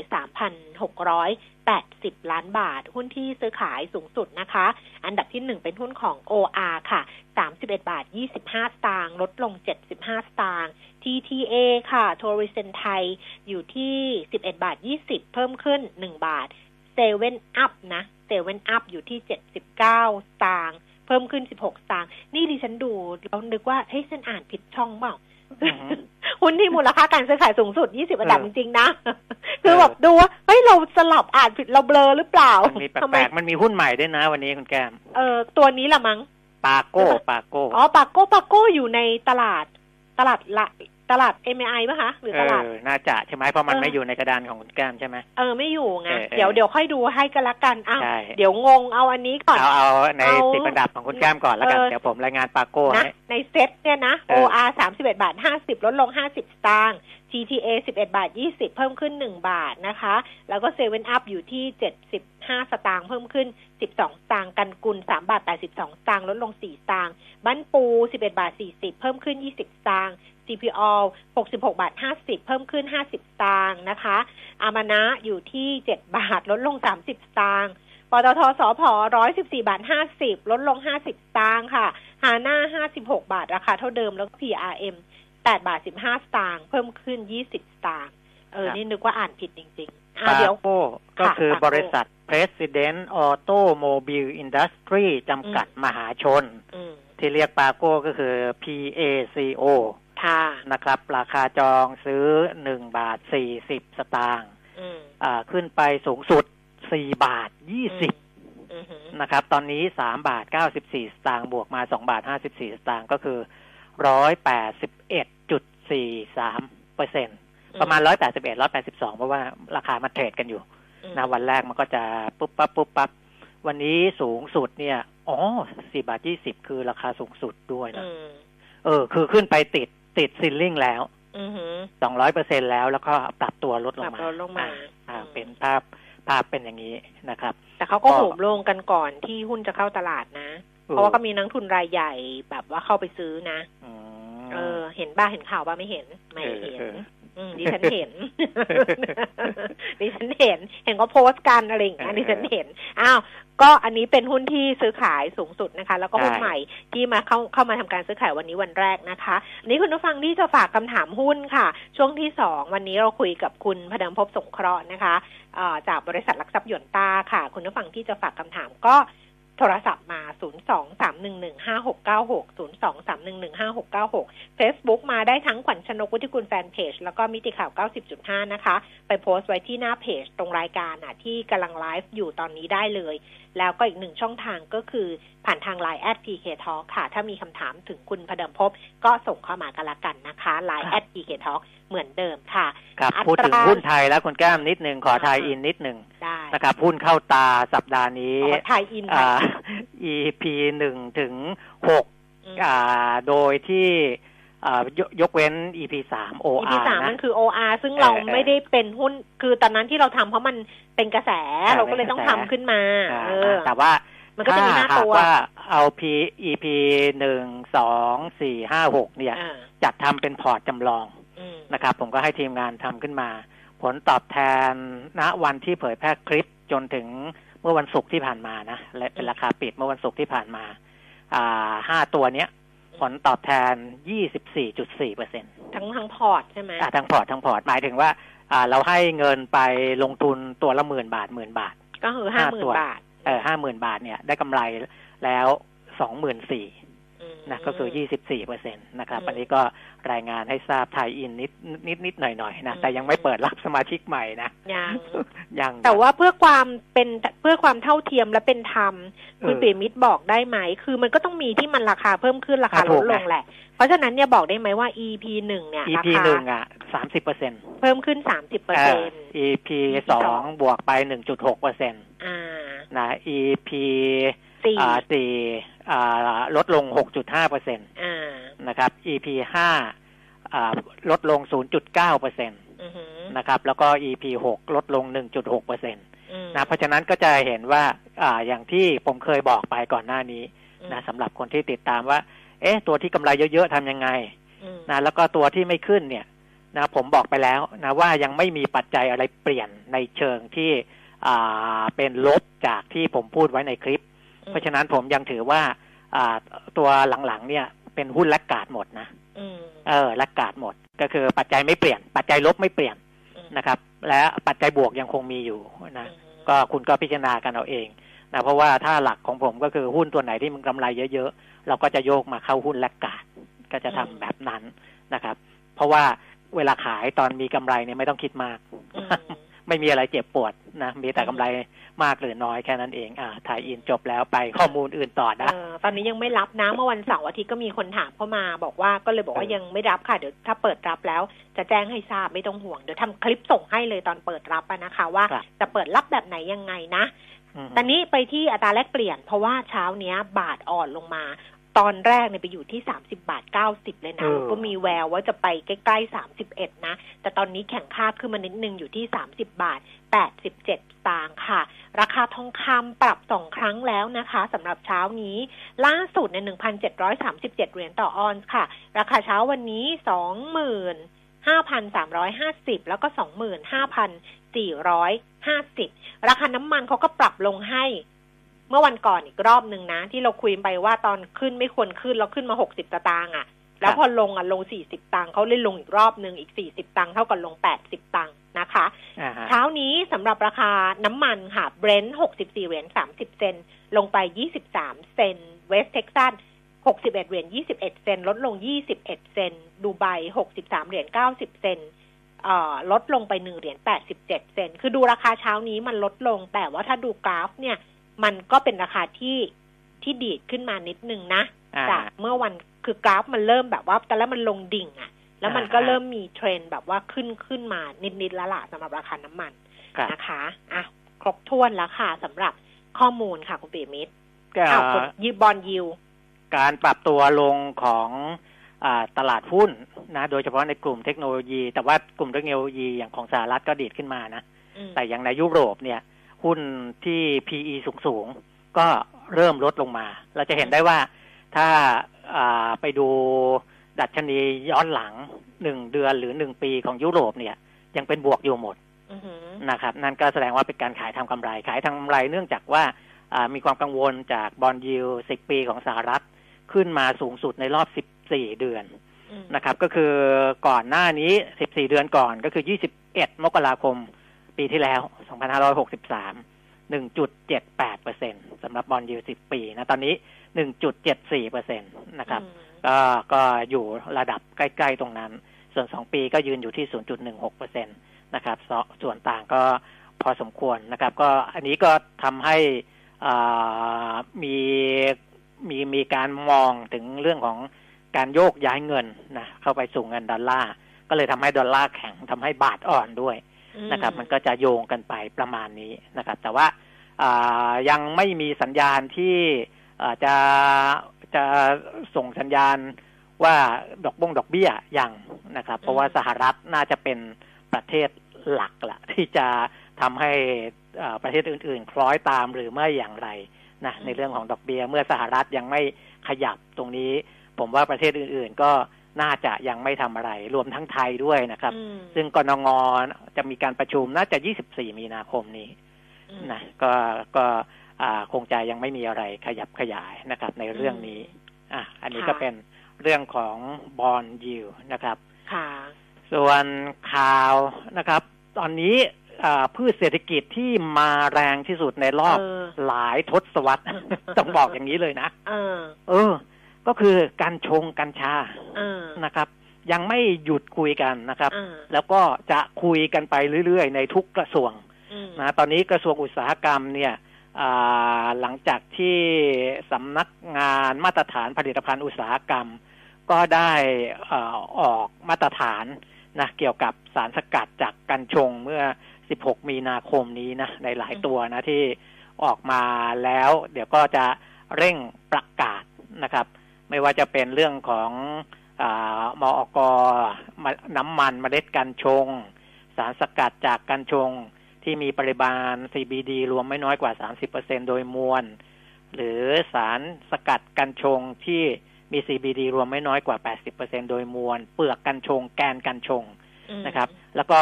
3,680 ล้านบาท หุ้นที่ซื้อขายสูงสุดนะคะ อันดับที่1เป็นหุ้นของ OR ค่ะ 31 บาท 25 สตางค์ลดลง 75 สตางค์ TTA ค่ะทัวริเซนไทยอยู่ที่ 11 บาท 20 เพิ่มขึ้น 1 บาทเซเว่นอัพนะเซเว่นอัพอยู่ที่ 79 สตางค์ เพิ่มขึ้น16สตางค์นี่ดิฉันดูแล้วนึกว่าเฮ้ยฉันอ่านผิดช่องเปล่าอือฮึหุ้นที่มูลค่าการซื้อขายสูงสุด 20 อันดับเอจอริงๆนะ คือแบบดูว่า เฮ้ย เราสลับอ่านผิดเราเบลอหรือเปล่ามันมีแปทำไมลกๆมันมีหุ้นใหม่ด้วยนะวันนี้คุณแก้ม เออตัวนี้ละมั้ง ปาโก้ ปาโก้ อ๋อ ปาโก้ ปาโก้อยู่ในตลาดตลาดละ ตลาด MI ป่ะคะหรือเอตลาดอน่าจะใช่ไหมเพราะมันเออไม่อยู่ในกระดานของคุณแก้มใช่ไหมเออไม่อยู่ไงเออเออเดี๋ยวเดี๋ยวค่อยดูให้กันละกันอ้าวใช่เดี๋ยวงงเอาอันนี้ก่อนเอาเอาในเอาสิบอันดับของคุณแก้มก่อนแล้วกันเออเดี๋ยวผมรายงานปาโก้นะให้ในเซ็ตเนี่ยนะเออ OR 31บาท50ลดลง50สตางค์ TTA 11บาท20เพิ่มขึ้น1บาทนะคะ แล้วก็เซเว่นอัพอยู่ที่75ส ตางค์เพิ่มขึ้น 12 สตางค์กันกุล3บาท 82 สตางค์ลดลง 4 สตางค์บ้านปู 11 บาท 40 เพิ่มขึ้น 20 สตางค์ CPO 66 บาท 50 เพิ่มขึ้น 50 สตางค์นะคะ อามานะอยู่ที่ 7 บาท ลดลง 30 สตางค์ปตทสพ114บาท50ลดลง50สตางค์ค่ะฮาน่า56บาท ราคาเท่าเดิมแล้วก็ PRM 8บาท15สตางค์เพิ่มขึ้น20สตางค์เออครับนี่นึกว่าอ่านผิดจริง ๆ อ่าปาเดี๋ยวโก้ก็คือค่ะบริษัท President Automobile Industry จำกัดมหาชนอืมที่เรียกปาโก้ก็คือ PACO ค่ะนะครับ ราคาจองซื้อหนึ่งบาทสี่สิบสตางค์อืมอ่าขึ้นไปสูงสุดสี่บาทยี่สิบอือหือนะครับ ตอนนี้สามบาทเก้าสิบสี่สตางค์บวกมาสองบาทห้าสิบสี่สตางค์ก็คือร้อยแปดสิบเอ็ดจุดสี่สามเปอร์เซ็นประมาณร้อยแปดสิบเอ็ดร้อยแปดสิบสองเพราะว่าราคามันเทรดกันอยู่อืม นะวันแรกมันก็จะปุ๊บปั๊บปุ๊บปั๊บวันนี้สูงสุดเนี่ยอ๋อสี่บาทยี่สิบคือราคาสูงสุดด้วยนะอืมเออ คือขึ้นไปติดติดซิลลิ่งแล้วอือหือสองร้อยเปอร์เซ็นแล้วแล้วก็ปรับตัวลดลปงรับมาลดลงมาอ่อ่าอืมเป็นภาพภาพเป็นอย่างนี้นะครับ แต่เขาก็ก็โหมลงกันก่อนที่หุ้นจะเข้าตลาดนะ เพราะว่าก็มีนักทุนรายใหญ่แบบว่าเข้าไปซื้อนะอืมเออ เห็นบ้าเห็นข่าวบ้าไม่เห็น ไม่เออเห็นเอออืม ดิฉันเห็น ดิฉันเห็น เห็นก็โพสต์กันอะไรอย่างเงี้ยเออดิฉันเห็น อ้าว ก็อันนี้เป็นหุ้นที่ซื้อขายสูงสุดนะคะ แล้วก็หุ้นใช่ใหม่ที่มาเข้าเข้ามาทำการซื้อขายวันนี้วันแรกนะคะอันนี้คุณผู้ฟังที่จะฝากคำถามหุ้นค่ะ ช่วงที่สองวันนี้เราคุยกับคุณพดมภพสงเคราะห์นะคะเอ่อจากบริษัทหลักทรัพย์หยวนต้าค่ะ คุณผู้ฟังที่จะฝากคำถามก็ โทรศัพท์มา 023115696 023115696 Facebook มาได้ทั้งขวัญชนกวุฒิกุลแฟนเพจ แล้วก็มิติข่าว 90.5 นะคะ ไปโพสต์ไว้ที่หน้าเพจตรงรายการอะที่กำลังไลฟ์อยู่ตอนนี้ได้เลย แล้วก็อีกหนึ่งช่องทางก็คือผ่านทางไลน์แอดพีเคทอค่ะ ถ้ามีคำถามถึงคุณพเดิมพบ ก็ส่งเข้ามากันละกันนะคะไลน์แอดพีเคทอเหมือนเดิมค่ะ ครับอัตราพูดถึงหุ้นไทยแล้วคุณแก้มนิดหนึ่งขอไทยอ่าอินนิดหนึ่งได้นะครับหุ้นเข้าตาสัปดาห์นี้ขอไทยอินอ่าไทย EP หนึ่งถึงหกอืมอ่าโดยที่อ่ายกยกเว้น EP สาม OR EP สามนะมันคือ OR ซึ่งเราเออเออไม่ได้เป็นหุ้นคือตอนนั้นที่เราทำเพราะมันเป็นกระแสเออเราก็เลยต้องเป็นกทำระแสขึ้นมาอ่าเออแต่ว่ามันก็จะมีหน้าถ้าหากตัวว่าเอา P EP หนึ่งสองสี่ห้าหกเนี่ยอ่าจัดทำเป็นพอร์ตจำลองอืม นะครับ ผมก็ให้ทีมงานทำขึ้นมา ผลตอบแทนณวันที่เผยแพร่คลิปจนถึงเมื่อวันศุกร์ที่ผ่านมานะและเป็นราคาปิดเมื่อวันศุกร์ที่ผ่านมา อ่าห้าตัวเนี้ย ผลตอบแทน24.4เปอร์เซ็นต์ทั้งทั้งพอร์ตใช่ไหมทั้งพอร์ตทั้งพอร์ตหมายถึงว่า อ่า เราให้เงินไปลงทุนตัวละหมื่นบาทหมื่นบาท ก็คือห้าห้าหมื่นตัวบาทเออห้าหมื่นบาทเนี่ยได้กำไรแล้วสองหมื่นสี่ม นะก็คือยี่สิบสี่เปอร์เซ็นตนะครับอืมอันนี้ก็รายงานให้ทราบ tie-in นิดนิดนิดหน่อยหน่อยๆนะอืมแต่ยังไม่เปิดรับสมาชิกใหม่นะยังยังแต่ว่าเพื่อความเป็นเพื่อความเท่าเทียมและเป็นธรรมคุณเออปิยมิตรบอกได้ไหม คือมันก็ต้องมีที่มันราคาเพิ่มขึ้นราคาอะลถูดกลงนะแหละ เพราะฉะนั้นเนี่ยบอกได้ไหมว่า EP หนึ่งเนี่ยรา EP คาหนึ่งอะสามสิบเปอร์เซ็นต์เพิ่มขึ้นสามสิบเปอร์เซ็นต์ EP สสอองงบวกไปหนึ่งจุดหกเปอร์เซ็นต์อ่านะ EP สี่อ่าสี่อ่าลดลงหกจุดห้าเปอร์เซ็นต์อ่านะครับ EP ห้าอ่าลดลงศูนย์จุดเก้าเปอร์เซ็นต์อือหือนะครับ แล้วก็ EP หกลดลงหนึ่งจุดหกเปอร์เซ็นต์อืมนะเพราะฉะนั้นก็จะเห็นว่าอ่าอย่างที่ผมเคยบอกไปก่อนหน้านี้อืมนะสำหรับคนที่ติดตามว่า เอ๊ะ ตัวที่กำไรเยอะๆทำยังไงอืมนะแล้วก็ตัวที่ไม่ขึ้นเนี่ยนะผมบอกไปแล้วนะว่ายังไม่มีปัจจัยอะไรเปลี่ยนในเชิงที่อ่าเป็นลบจากที่ผมพูดไว้ในคลิป เพราะฉะนั้นผมยังถือว่าอ่าตัวหลังๆเนี่ยเป็นหุ้นลักกาดหมดนะอืมเออลักกาดหมด ก็คือปัจจัยไม่เปลี่ยน ปัจจัยลบไม่เปลี่ยนอืมนะครับ และปัจจัยบวกยังคงมีอยู่นะอืมก็คุณก็พิจารณากันเอาเองนะเพราะว่าถ้าหลักของผมก็คือหุ้นตัวไหนที่มันกำไรเยอะๆ เราก็จะโยกมาเข้าหุ้นและกาดก็จะทำแบบนั้นนะครับ เพราะว่าเวลาขายตอนมีกำไรเนี่ยไม่ต้องคิดมากอืม ไม่มีอะไรเจ็บปวดนะ มีแต่กำไรมากหรือน้อยแค่นั้นเอง อ่า ถ่ายอินจบแล้วไปข้อมูลอื่นต่อนะเออตอนนี้ยังไม่รับนะ เมื่อวันเสาร์อาทิตย์ก็มีคนถามเข้ามา บอกว่าก็เลยบอกว่าเออยังไม่รับค่ะ เดี๋ยวถ้าเปิดรับแล้ว จะแจ้งให้ทราบไม่ต้องห่วง เดี๋ยวทำคลิปส่งให้เลยตอนเปิดรับอะนะคะ ว่าครับจะเปิดรับแบบไหนยังไงนะอืมตอนนี้ไปที่อัตราแลกเปลี่ยน เพราะว่าเช้าเนี้ยบาทอ่อนลงมา ตอนแรกเนี่ยไปอยู่ที่สามสิบบาทเก้าสิบเลยนะเออแล้วก็มีแววว่าจะไปใกล้ๆสามสิบเอ็ดนะ แต่ตอนนี้แข็งค่าขึ้นมานิดนึงอยู่ที่สามสิบบาทแปดสิบเจ็ดตางค์ค่ะ ราคาทองคำปรับสองครั้งแล้วนะคะสำหรับเช้านี้ ล่าสุดในหนึ่งพันเจ็ดร้อยสามสิบเจ็ดเหรียญต่อออนซ์ค่ะ ราคาเช้าวันนี้สองหมื่นห้าพันสามร้อยห้าสิบแล้วก็สองหมื่นห้าพันสี่ร้อยห้าสิบราคาน้ำมันเขาก็ปรับลงให้ เมื่อวันก่อนอีกรอบหนึ่งนะ ที่เราคุยไปว่าตอนขึ้นไม่ควรขึ้นแล้วขึ้นมาหกสิบตางค์อะ แล้วพอลงอะลงสี่สิบตังค์เขาเลยลงอีกรอบหนึ่งอีกสี่สิบตังค์เท่ากับลงแปดสิบตังค์นะคะอ่าฮะเช้านี้สำหรับราคาน้ำมันค่ะเบรนท์64เหรียญ30เซนต์ลงไป23เซนต์เวสเท็กซัส61เหรียญ21เซนต์ลดลง21เซนต์ดูไบ63เหรียญ90เซนต์เอ่อลดลงไป1เหรียญ87เซนต์คือดูราคาเช้านี้มันลดลง แต่ว่าถ้าดูกราฟเนี่ย มันก็เป็นราคาที่ที่ดีดขึ้นมานิดนึงนะอ่าจากเมื่อวันคือกราฟมันเริ่มแบบว่าแต่แล้วมันลงดิ่งอะแล้วมันก็อ่าเริ่มมีเทรนด์แบบว่าขึ้นขึ้นมานิดๆแล้วล่ะสำหรับราคาน้ำมันครับนะคะอะครบถ้วนแล้วค่ะสำหรับข้อมูลค่ะคุณปีมิตรก็อ้าวกดยีบอลยิวการปรับตัวลงของอาตลาดหุ้นนะ โดยเฉพาะในกลุ่มเทคโนโลยี แต่ว่ากลุ่มเทคโนโลยีอย่างของสหรัฐก็ดีดขึ้นมานะอืมแต่อย่างในยุโรปเนี่ย หุ้นที่ PE สูงๆก็เริ่มลดลงมา เราจะเห็นได้ว่าถ้าอ่าไปดูดัชนีย้อนหลังหนึ่งเดือนหรือหนึ่งปีของยุโรปเนี่ย ยังเป็นบวกอยู่หมดอือหือนะครับ นั่นก็แสดงว่าเป็นการขายทำกำไร ขายทำกำไรเนื่องจากว่าอ่ามีความกังวลจากบอลยิวสิบปีของสหรัฐขึ้นมาสูงสุดในรอบสิบสี่เดือนอืมนะครับ ก็คือก่อนหน้านี้14เดือนก่อนก็คือ21มกราคม ปีที่แล้ว 2563 1.78เปอร์เซ็นสำหรับบอลยู10 ปีนะ ตอนนี้ 1.74เปอร์เซ็นตนะครับอืมก็ก็อยู่ระดับใกล้ ๆ ตรงนั้น ส่วน 2 ปีก็ยืนอยู่ที่ 0.16เปอร์เซ็นตนะครับสส่วนต่างก็พอสมควรนะครับ ก็อันนี้ก็ทำให้อ่ามีมีมีการมองถึงเรื่องของการโยกย้ายเงินนะเข้าไปสู่เงินดอลลาร์ก็เลยทำให้ดอลลาร์แข็งทำให้บาทอ่อนด้วย นะครับ มันก็จะโยงกันไปประมาณนี้นะครับ แต่ว่ายังไม่มีสัญญาณที่จะจะส่งสัญญาณว่าดอกบงดอกเบี้ยยังนะครับ เพราะว่าสหรัฐน่าจะเป็นประเทศหลักละที่จะทำให้ประเทศอื่น ๆ คล้อยตามหรือไม่อย่างไรนะในเรื่องของดอกเบี้ยเมื่อสหรัฐยังไม่ขยับตรงนี้ ผมว่าประเทศอื่น ๆ ก็ น่าจะยังไม่ทำอะไร รวมทั้งไทยด้วยนะครับ ซึ่งกนงจะมีการประชุมน่าจะ 24 มีนาคมนี้นะก็ก็คงจะยังไม่มีอะไรขยับขยายนะครับ ในเรื่องนี้ อะ อันนี้ก็เป็นเรื่องของบอลยิวนะครับค่ะส่วนข่าวนะครับ ตอนนี้พืชเศรษฐกิจที่มาแรงที่สุดในรอบหลายทศวรรษต้องบอกอย่างนี้เลยนะเออเออ ก็คือการชงกัญชานะครับ ยังไม่หยุดคุยกันนะครับ แล้วก็จะคุยกันไปเรื่อยๆ ในทุกกระทรวงนะตอนนี้กระทรวงอุตสาหกรรมเนี่ยหลังจากที่สำนักงานมาตรฐานผลิตภัณฑ์อุตสาหกรรม ก็ได้ออกมาตรฐานนะเกี่ยวกับสารสกัดจากกัญชงเมื่อ 16 มีนาคมนี้นะในหลายตัวนะที่ออกมาแล้ว เดี๋ยวก็จะเร่งประกาศนะครับ ไม่ว่าจะเป็นเรื่องของอมอกน้ำมันมเมล็ดกัญชง สารสกัดจากกัญชงที่มีปริมาณ CBD รวมไม่น้อยกว่า 30%โดยมวล หรือสารสกัดกัญชงที่มี CBD รวมไม่น้อยกว่า 80%โดยมวล เปลือกกัญชง แกนกัญชงนะครับ แล้วก็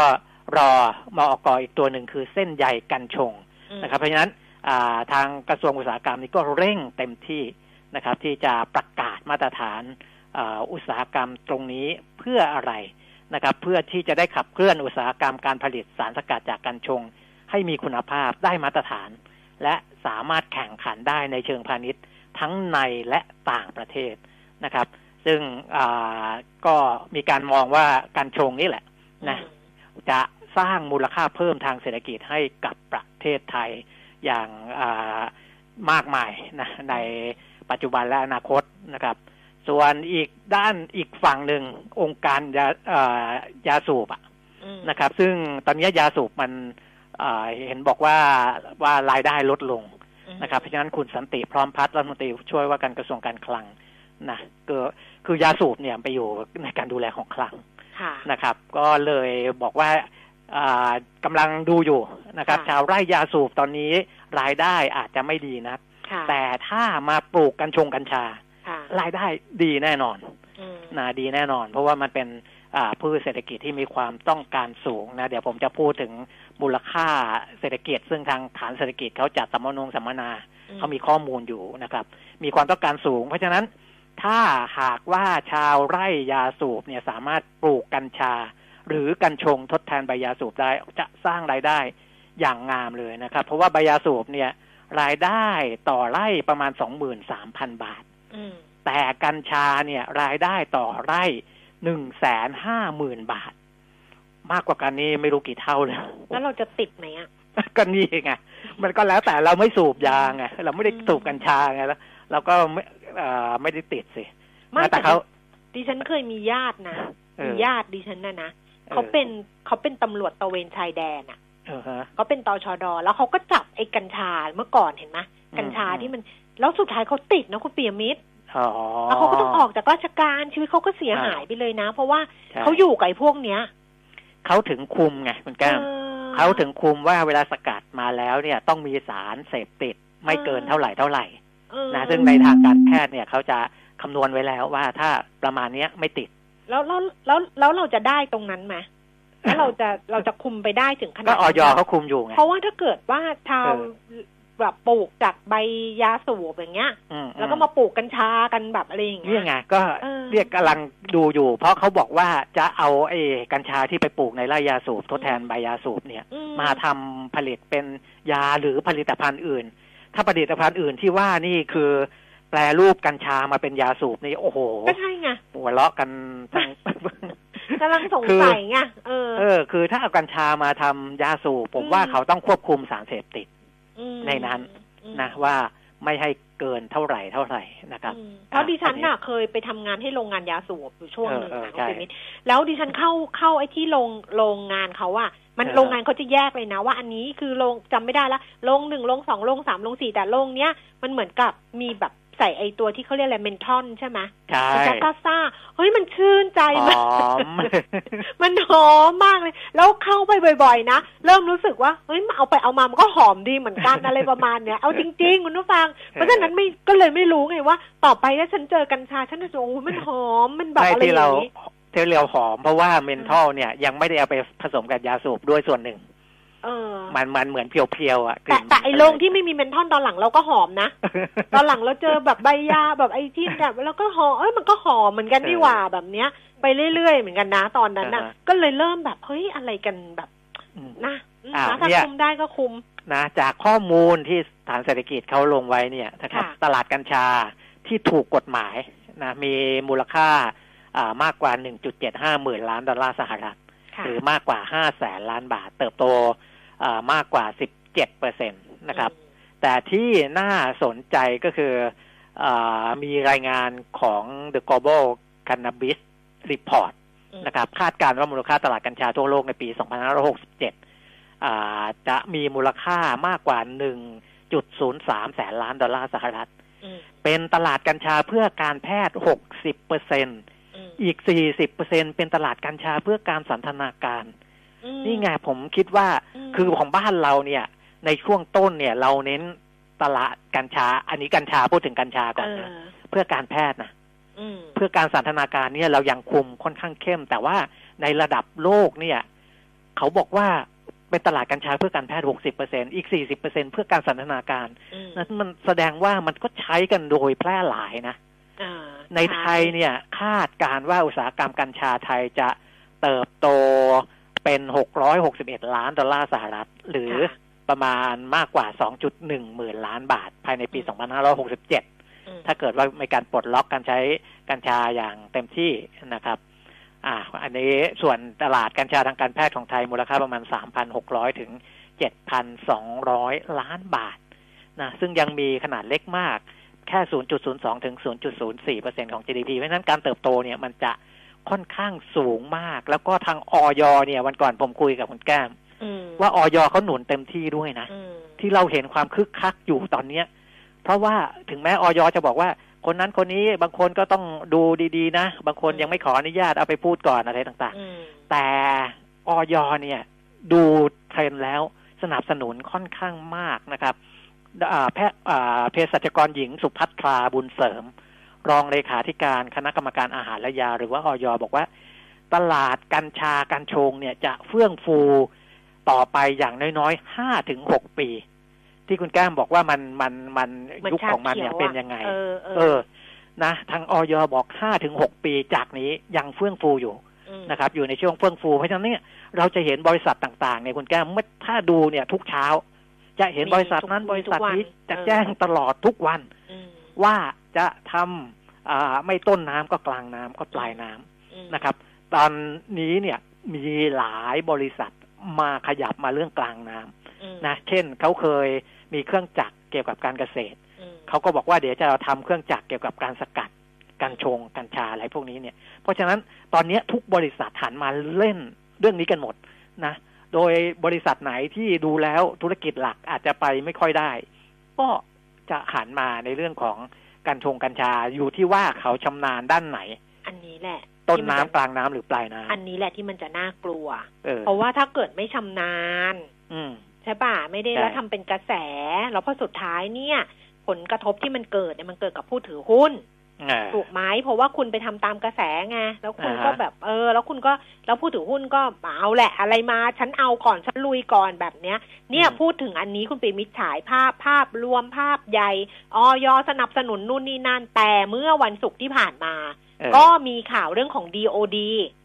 รอมอกอีกตัวหนึ่งคือเส้นใยกัญชงนะครับ เพราะฉะนั้นทางกระทรวงอุตสาหกรรมนี้ก็เร่งเต็มที่ นะครับ ที่จะประกาศมาตรฐานอุตสาหกรรมตรงนี้เพื่ออะไรนะครับ เพื่อที่จะได้ขับเคลื่อนอุตสาหกรรมการผลิตสารสกัดจากกัญชง ให้มีคุณภาพได้มาตรฐาน และสามารถแข่งขันได้ในเชิงพาณิชย์ ทั้งในและต่างประเทศนะครับ ซึ่งก็มีการมองว่ากัญชงนี่แหละนะจะสร้างมูลค่าเพิ่มทางเศรษฐกิจให้กับประเทศไทยอย่างมากมายนะใน ปัจจุบันและอนาคตนะครับ ส่วนอีกด้านอีกฝั่งหนึ่งองค์การยายาสูบอะนะครับ ซึ่งตอนนี้ยาสูบมันเห็นบอกว่าว่ารายได้ลดลงนะครับเพราะฉะนั้นคุณสันติพร้อมพัฒน์รัฐมนตรีช่วยว่าการกระทรวงการคลังนะก็คือยาสูบเนี่ยไปอยู่ในการดูแลของคลังนะครับ ก็เลยบอกว่ากำลังดูอยู่นะครับ ชาวไร่ยาสูบตอนนี้รายได้อาจจะไม่ดีนะ แต่ถ้ามาปลูกกัญชงกัญชารายได้ดีแน่นอนนะดีแน่นอน เพราะว่ามันเป็นพืชเศรษฐกิจที่มีความต้องการสูงนะเดี๋ยวผมจะพูดถึงมูลค่าเศรษฐกิจ ซึ่งทางฐานเศรษฐกิจเขาจัดสัมมนงสัมมนาเขามีข้อมูลอยู่นะครับ มีความต้องการสูง เพราะฉะนั้นถ้าหากว่าชาวไร่ยาสูบเนี่ยสามารถปลูกกัญชา หรือกัญชงทดแทนใบยาสูบได้จะสร้างรายได้อย่างงามเลยนะครับ เพราะว่าใบยาสูบเนี่ย รายได้ต่อไร่ประมาณสองหมื่นสามพันบาทแต่กัญชาเนี่ยรายได้ต่อไร่หนึ่งแสนห้าหมื่นบาท มากกว่ากันนี้ไม่รู้กี่เท่าเลยแล้วเราจะติดไหมอะก็นี่ไงมันก็แล้วแต่เราไม่สูบยาไงเราไม่ได้สูบกัญชาไงแล้วเราก็ไม่ไม่ได้ติดสิไม่แต่เขาดิฉันเคยมีญาตินะมีญาติดิฉันนะนะเขาเป็นเขาเป็นตำรวจตะเวนชายแดนอะ เขาเป็นตอชอดอแล้วเขาก็จับไอ้กัญชาเมื่อก่อนเห็นไหมกัญชาที่มันแล้วสุดท้ายเขาติดนะคุณเปียมิตรแล้วเขาก็ต้องออกจากราชการชีวิตเขาก็เสียหายไปเลยนะ เพราะว่าเขาอยู่กับไอ้พวกเนี้ยเขาถึงคุมไงคุณแก้มเขาถึงคุมว่าเวลาสกัดมาแล้วเนี่ย ต้องมีสารเสพติดไม่เกินเท่าไหร่เท่าไหร่นะซึ่งในทางการแพทย์เนี่ยเขาจะคำนวณไว้แล้วว่าถ้าประมาณเนี้ยไม่ติด แล้วแล้วแล้วแล้วเราจะได้ตรงนั้นไหม แล้วเราจะเราจะคุมไปได้ถึงขนาดก็ออยเขาคุมอยู่ไงเพราะว่าถ้าเกิดว่าชาวแบบปลูกจากใบยาสูบอย่างเงี้ย แล้วก็มาปลูกกัญชากันแบบอะไรอย่างเงี้ยนี่ไงก็เรียกกำลังดูอยู่ เพราะเขาบอกว่าจะเอาไอ้กัญชาที่ไปปลูกในไร่ยาสูบทดแทนใบยาสูบเนี่ย มาทำผลิตเป็นยาหรือผลิตภัณฑ์อื่น ถ้าผลิตภัณฑ์อื่นที่ว่านี่คือแปลรูปกัญชามาเป็นยาสูบนี่โอ้โห ก็ใช่ไงหัวเราะกันทั้ง กำลังสงสัยไงเออ เออ คือถ้าเอากัญชามาทำยาสูบผมว่าเขาต้องควบคุมสารเสพติดในนั้นนะว่าไม่ให้เกินเท่าไหร่เท่าไหร่นะครับอืมเพราะดิฉันอันนี้น่ะเคยไปทำงานให้โรงงานยาสูบอยู่ช่วงหนึ่งเออค่ะเออใช่คุณปิมิตแล้วดิฉันเข้าเข้าไอ้ที่โรงโรงงานเขาอะมันเออโรงงานเขาจะแยกเลยนะ ว่าอันนี้คือโรงจำไม่ได้ละโรงหนึ่งโรงสองโรงสามโรงสี่แต่โรงเนี้ยมันเหมือนกับมีแบบ ใส่ไอ้ตัวที่เขาเรียกอะไรเมนทอนใช่ไหมใช่มันจะซ่าๆเฮ้ยมันชื่นใจหมากอมมันหอมมากเลย แล้วเข้าไปบ่อย ๆ นะ เริ่มรู้สึกว่าเฮ้ยเอาไปเอามามันก็หอมดีเหมือนกันอะไรประมาณเนี้ยเอาจริง ๆ คุณผู้ฟัง เพราะฉะนั้นไม่ก็เลยไม่รู้ไงว่า ต่อไปถ้าฉันเจอกัญชาฉันจะรู้โอ้โหมันหอมมันแบบใช่อะไรอที่ย่าเรางนี้ที่เราหอมเพราะว่าเมนทอลเนี่ยยังไม่ได้เอาไปผสมกับยาสูบด้วยส่วนหนึ่ง เออ มันมันเหมือนเพียวๆอะกแต่ลิ่นแต่ไอ้โรงที่ไม่มีเมนทอนตอนหลังเราก็หอมนะ ตอนหลังเราเจอแบบใบยาแบบไอ้ที่แบบแล้วก็หอมเอ้ยมันก็หอมเหมือนกันนี่หว่าแบบเนี้ย ไปเรื่อยๆเหมือนกันนะตอนนั้นน่ะอ่าฮะก็เลยเริ่มแบบเฮ้ยอะไรกันแบบอืมนะอืมอ่านะถ้าเนี่ยคุมได้ก็คุมนะจากข้อมูลที่สถานเศรษฐกิจเขาลงไว้เนี่ยนะครับค่ะตลาดกัญชาที่ถูกกฎหมายนะมีมูลค่าอ่ามากกว่า 1.75 หมื่นล้านดอลลาร์สหรัฐค่ะหรือมากกว่า 5 แสนล้านบาท เติบโตอ่า มากกว่า 17เปอร์เซ็นตนะครับ แต่ที่น่าสนใจก็คืออามีรายงานของ The Global Cannabis Report อืมนะครับ คาดการณ์ว่ามูลค่าตลาดกัญชาทั่วโลกในปี 2567อ่าจะมีมูลค่ามากกว่า 1.03 แสนล้านดอลลาร์สหรัฐอืมเป็นตลาดกัญชาเพื่อการแพทย์ 60เปอร์เซ็นอืมอีก 40เปอร์เซ็นเป็นตลาดกัญชาเพื่อการสันทนาการอืม นี่ไงผมคิดว่ามคือของบ้านเราเนี่ย ในช่วงต้นเนี่ย เราเน้นตลาดกัญชา อันนี้กัญชาพูดถึงกัญชาก่อนเอนะอเพื่อการแพทย์นะอืมเพื่อการสันทนาการเนี่ยเรายังคุมค่อนข้างเข้ม แต่ว่าในระดับโลกเนี่ย เขาบอกว่าเป็นตลาดกัญชาเพื่อการแพทย์60เปอร์เซ็นอีก40เปอร์เซ็นเพื่อการสันทนาการอืมนั้นมันแสดงว่ามันก็ใช้กันโดยแพร่หลายนะอ่าในไทยเนี่ย คาดการณ์ว่าอุตสาหกรรมกัญชาไทยจะเติบโต เป็น661ล้านดอลลาร์สหรัฐ หรือค่ะประมาณมากกว่า2.1หมื่นล้านบาท ภายในปีอืม2567อืมถ้าเกิดว่ามีการปลดล็อกการใช้กัญชาอย่างเต็มที่นะครับ อ่า อันนี้ส่วนตลาดกัญชาทางการแพทย์ของไทยมูลค่าประมาณ3,600ถึง7,200ล้านบาทนะซึ่งยังมีขนาดเล็กมากแค่ 0.02 ถึง 0.04เปอร์เซ็นของ GDP เพราะฉะนั้นการเติบโตเนี่ยมันจะ ค่อนข้างสูงมาก แล้วก็ทางออยเนี่ย วันก่อนผมคุยกับคุณแก้มอืมว่าออยเขาหนุนเต็มที่ด้วยนะอืมที่เราเห็นความคึกคักอยู่ตอนเนี้ย เพราะว่าถึงแม้ออยจะบอกว่า คนนั้นคนนี้บางคนก็ต้องดูดีๆนะ บางคนยังไม่ขออนุญาตเอาไปพูดก่อนอะไรต่างอืมๆแต่ออยเนี่ย ดูเทรนด์แล้วสนับสนุนค่อนข้างมากนะครับอ่าแพทย์อ่าเภสัชกรหญิงสุพัทราบุญเสริม รองเลขาธิการคณะกรรมการอาหารและยา หรือว่าออยบอกว่า ตลาดกัญชากัญชงเนี่ยจะเฟื่องฟูต่อไปอย่างน้อยๆห้าถึงหกปี ที่คุณแก้มบอกว่ามันมันมันเหมือนยุคชาของมันเขีเนี่ยวยเป็นอะยังไงเออเอเอออนะทางออยบอกห้าถึงหกปีจากนี้ยังเฟื่องฟูอยู่มนะครับ อยู่ในช่วงเฟื่องฟูเพราะฉะนั้นเนี่ยเราจะเห็นบริษัทต่างๆเนี่ยคุณแก้มเมื่อถ้าดูเนี่ยทุกเช้า จะเห็นมีบริษัทนั้นทุกบริษัทนี้ทุกวันจะเออแจ้งตลอดทุกวันอืมว่า จะทำอ่าไม่ต้นน้ำก็กลางน้ำก็ปลายน้ำอืมนะครับ ตอนนี้เนี่ยมีหลายบริษัทมาขยับมาเรื่องกลางน้ำอืมนะ เช่นเขาเคยมีเครื่องจักรเกี่ยวกับการเกษตรอืมเขาก็บอกว่าเดี๋ยวจะทำเครื่องจักรเกี่ยวกับการสกัดกัญชงกัญชาอะไรพวกนี้เนี่ย เพราะฉะนั้นตอนนี้ทุกบริษัทหันมาเล่นเรื่องนี้กันหมดนะ โดยบริษัทไหนที่ดูแล้วธุรกิจหลักอาจจะไปไม่ค่อยได้ ก็จะหันมาในเรื่องของ กัญชงกัญชาอยู่ที่ว่าเขาชำนาญด้านไหน อันนี้แหละต้นที่น้ำมัจะกลางน้ำหรือปลายน้ำอันนี้แหละที่มันจะน่ากลัวเออเพราะว่าถ้าเกิดไม่ชำนาญ อืมใช่ป่ะไม่ได้ใช่แล้วทำเป็นกระแส แล้วพอสุดท้ายเนี่ย ผลกระทบที่มันเกิดเนี่ยมันเกิดกับผู้ถือหุ้นอ่า ถูกไหมเพราะว่าคุณไปทำตามกระแสไงแล้วคุณอ่าฮะก็แบบเออ แล้วคุณก็แล้วผู้ถือหุ้นก็เอาแหละ อะไรมาฉันเอาก่อนฉันลุยก่อนแบบเนี้ย เนี่ยพูดถึงอันนี้คุณปีมิตรฉายภาพภาพรวมภาพใหญ่ออยสนับสนุนนู่นนี่นั่นแต่เมื่อวันศุกร์ที่ผ่านมาเออก็มีข่าวเรื่องของ DOD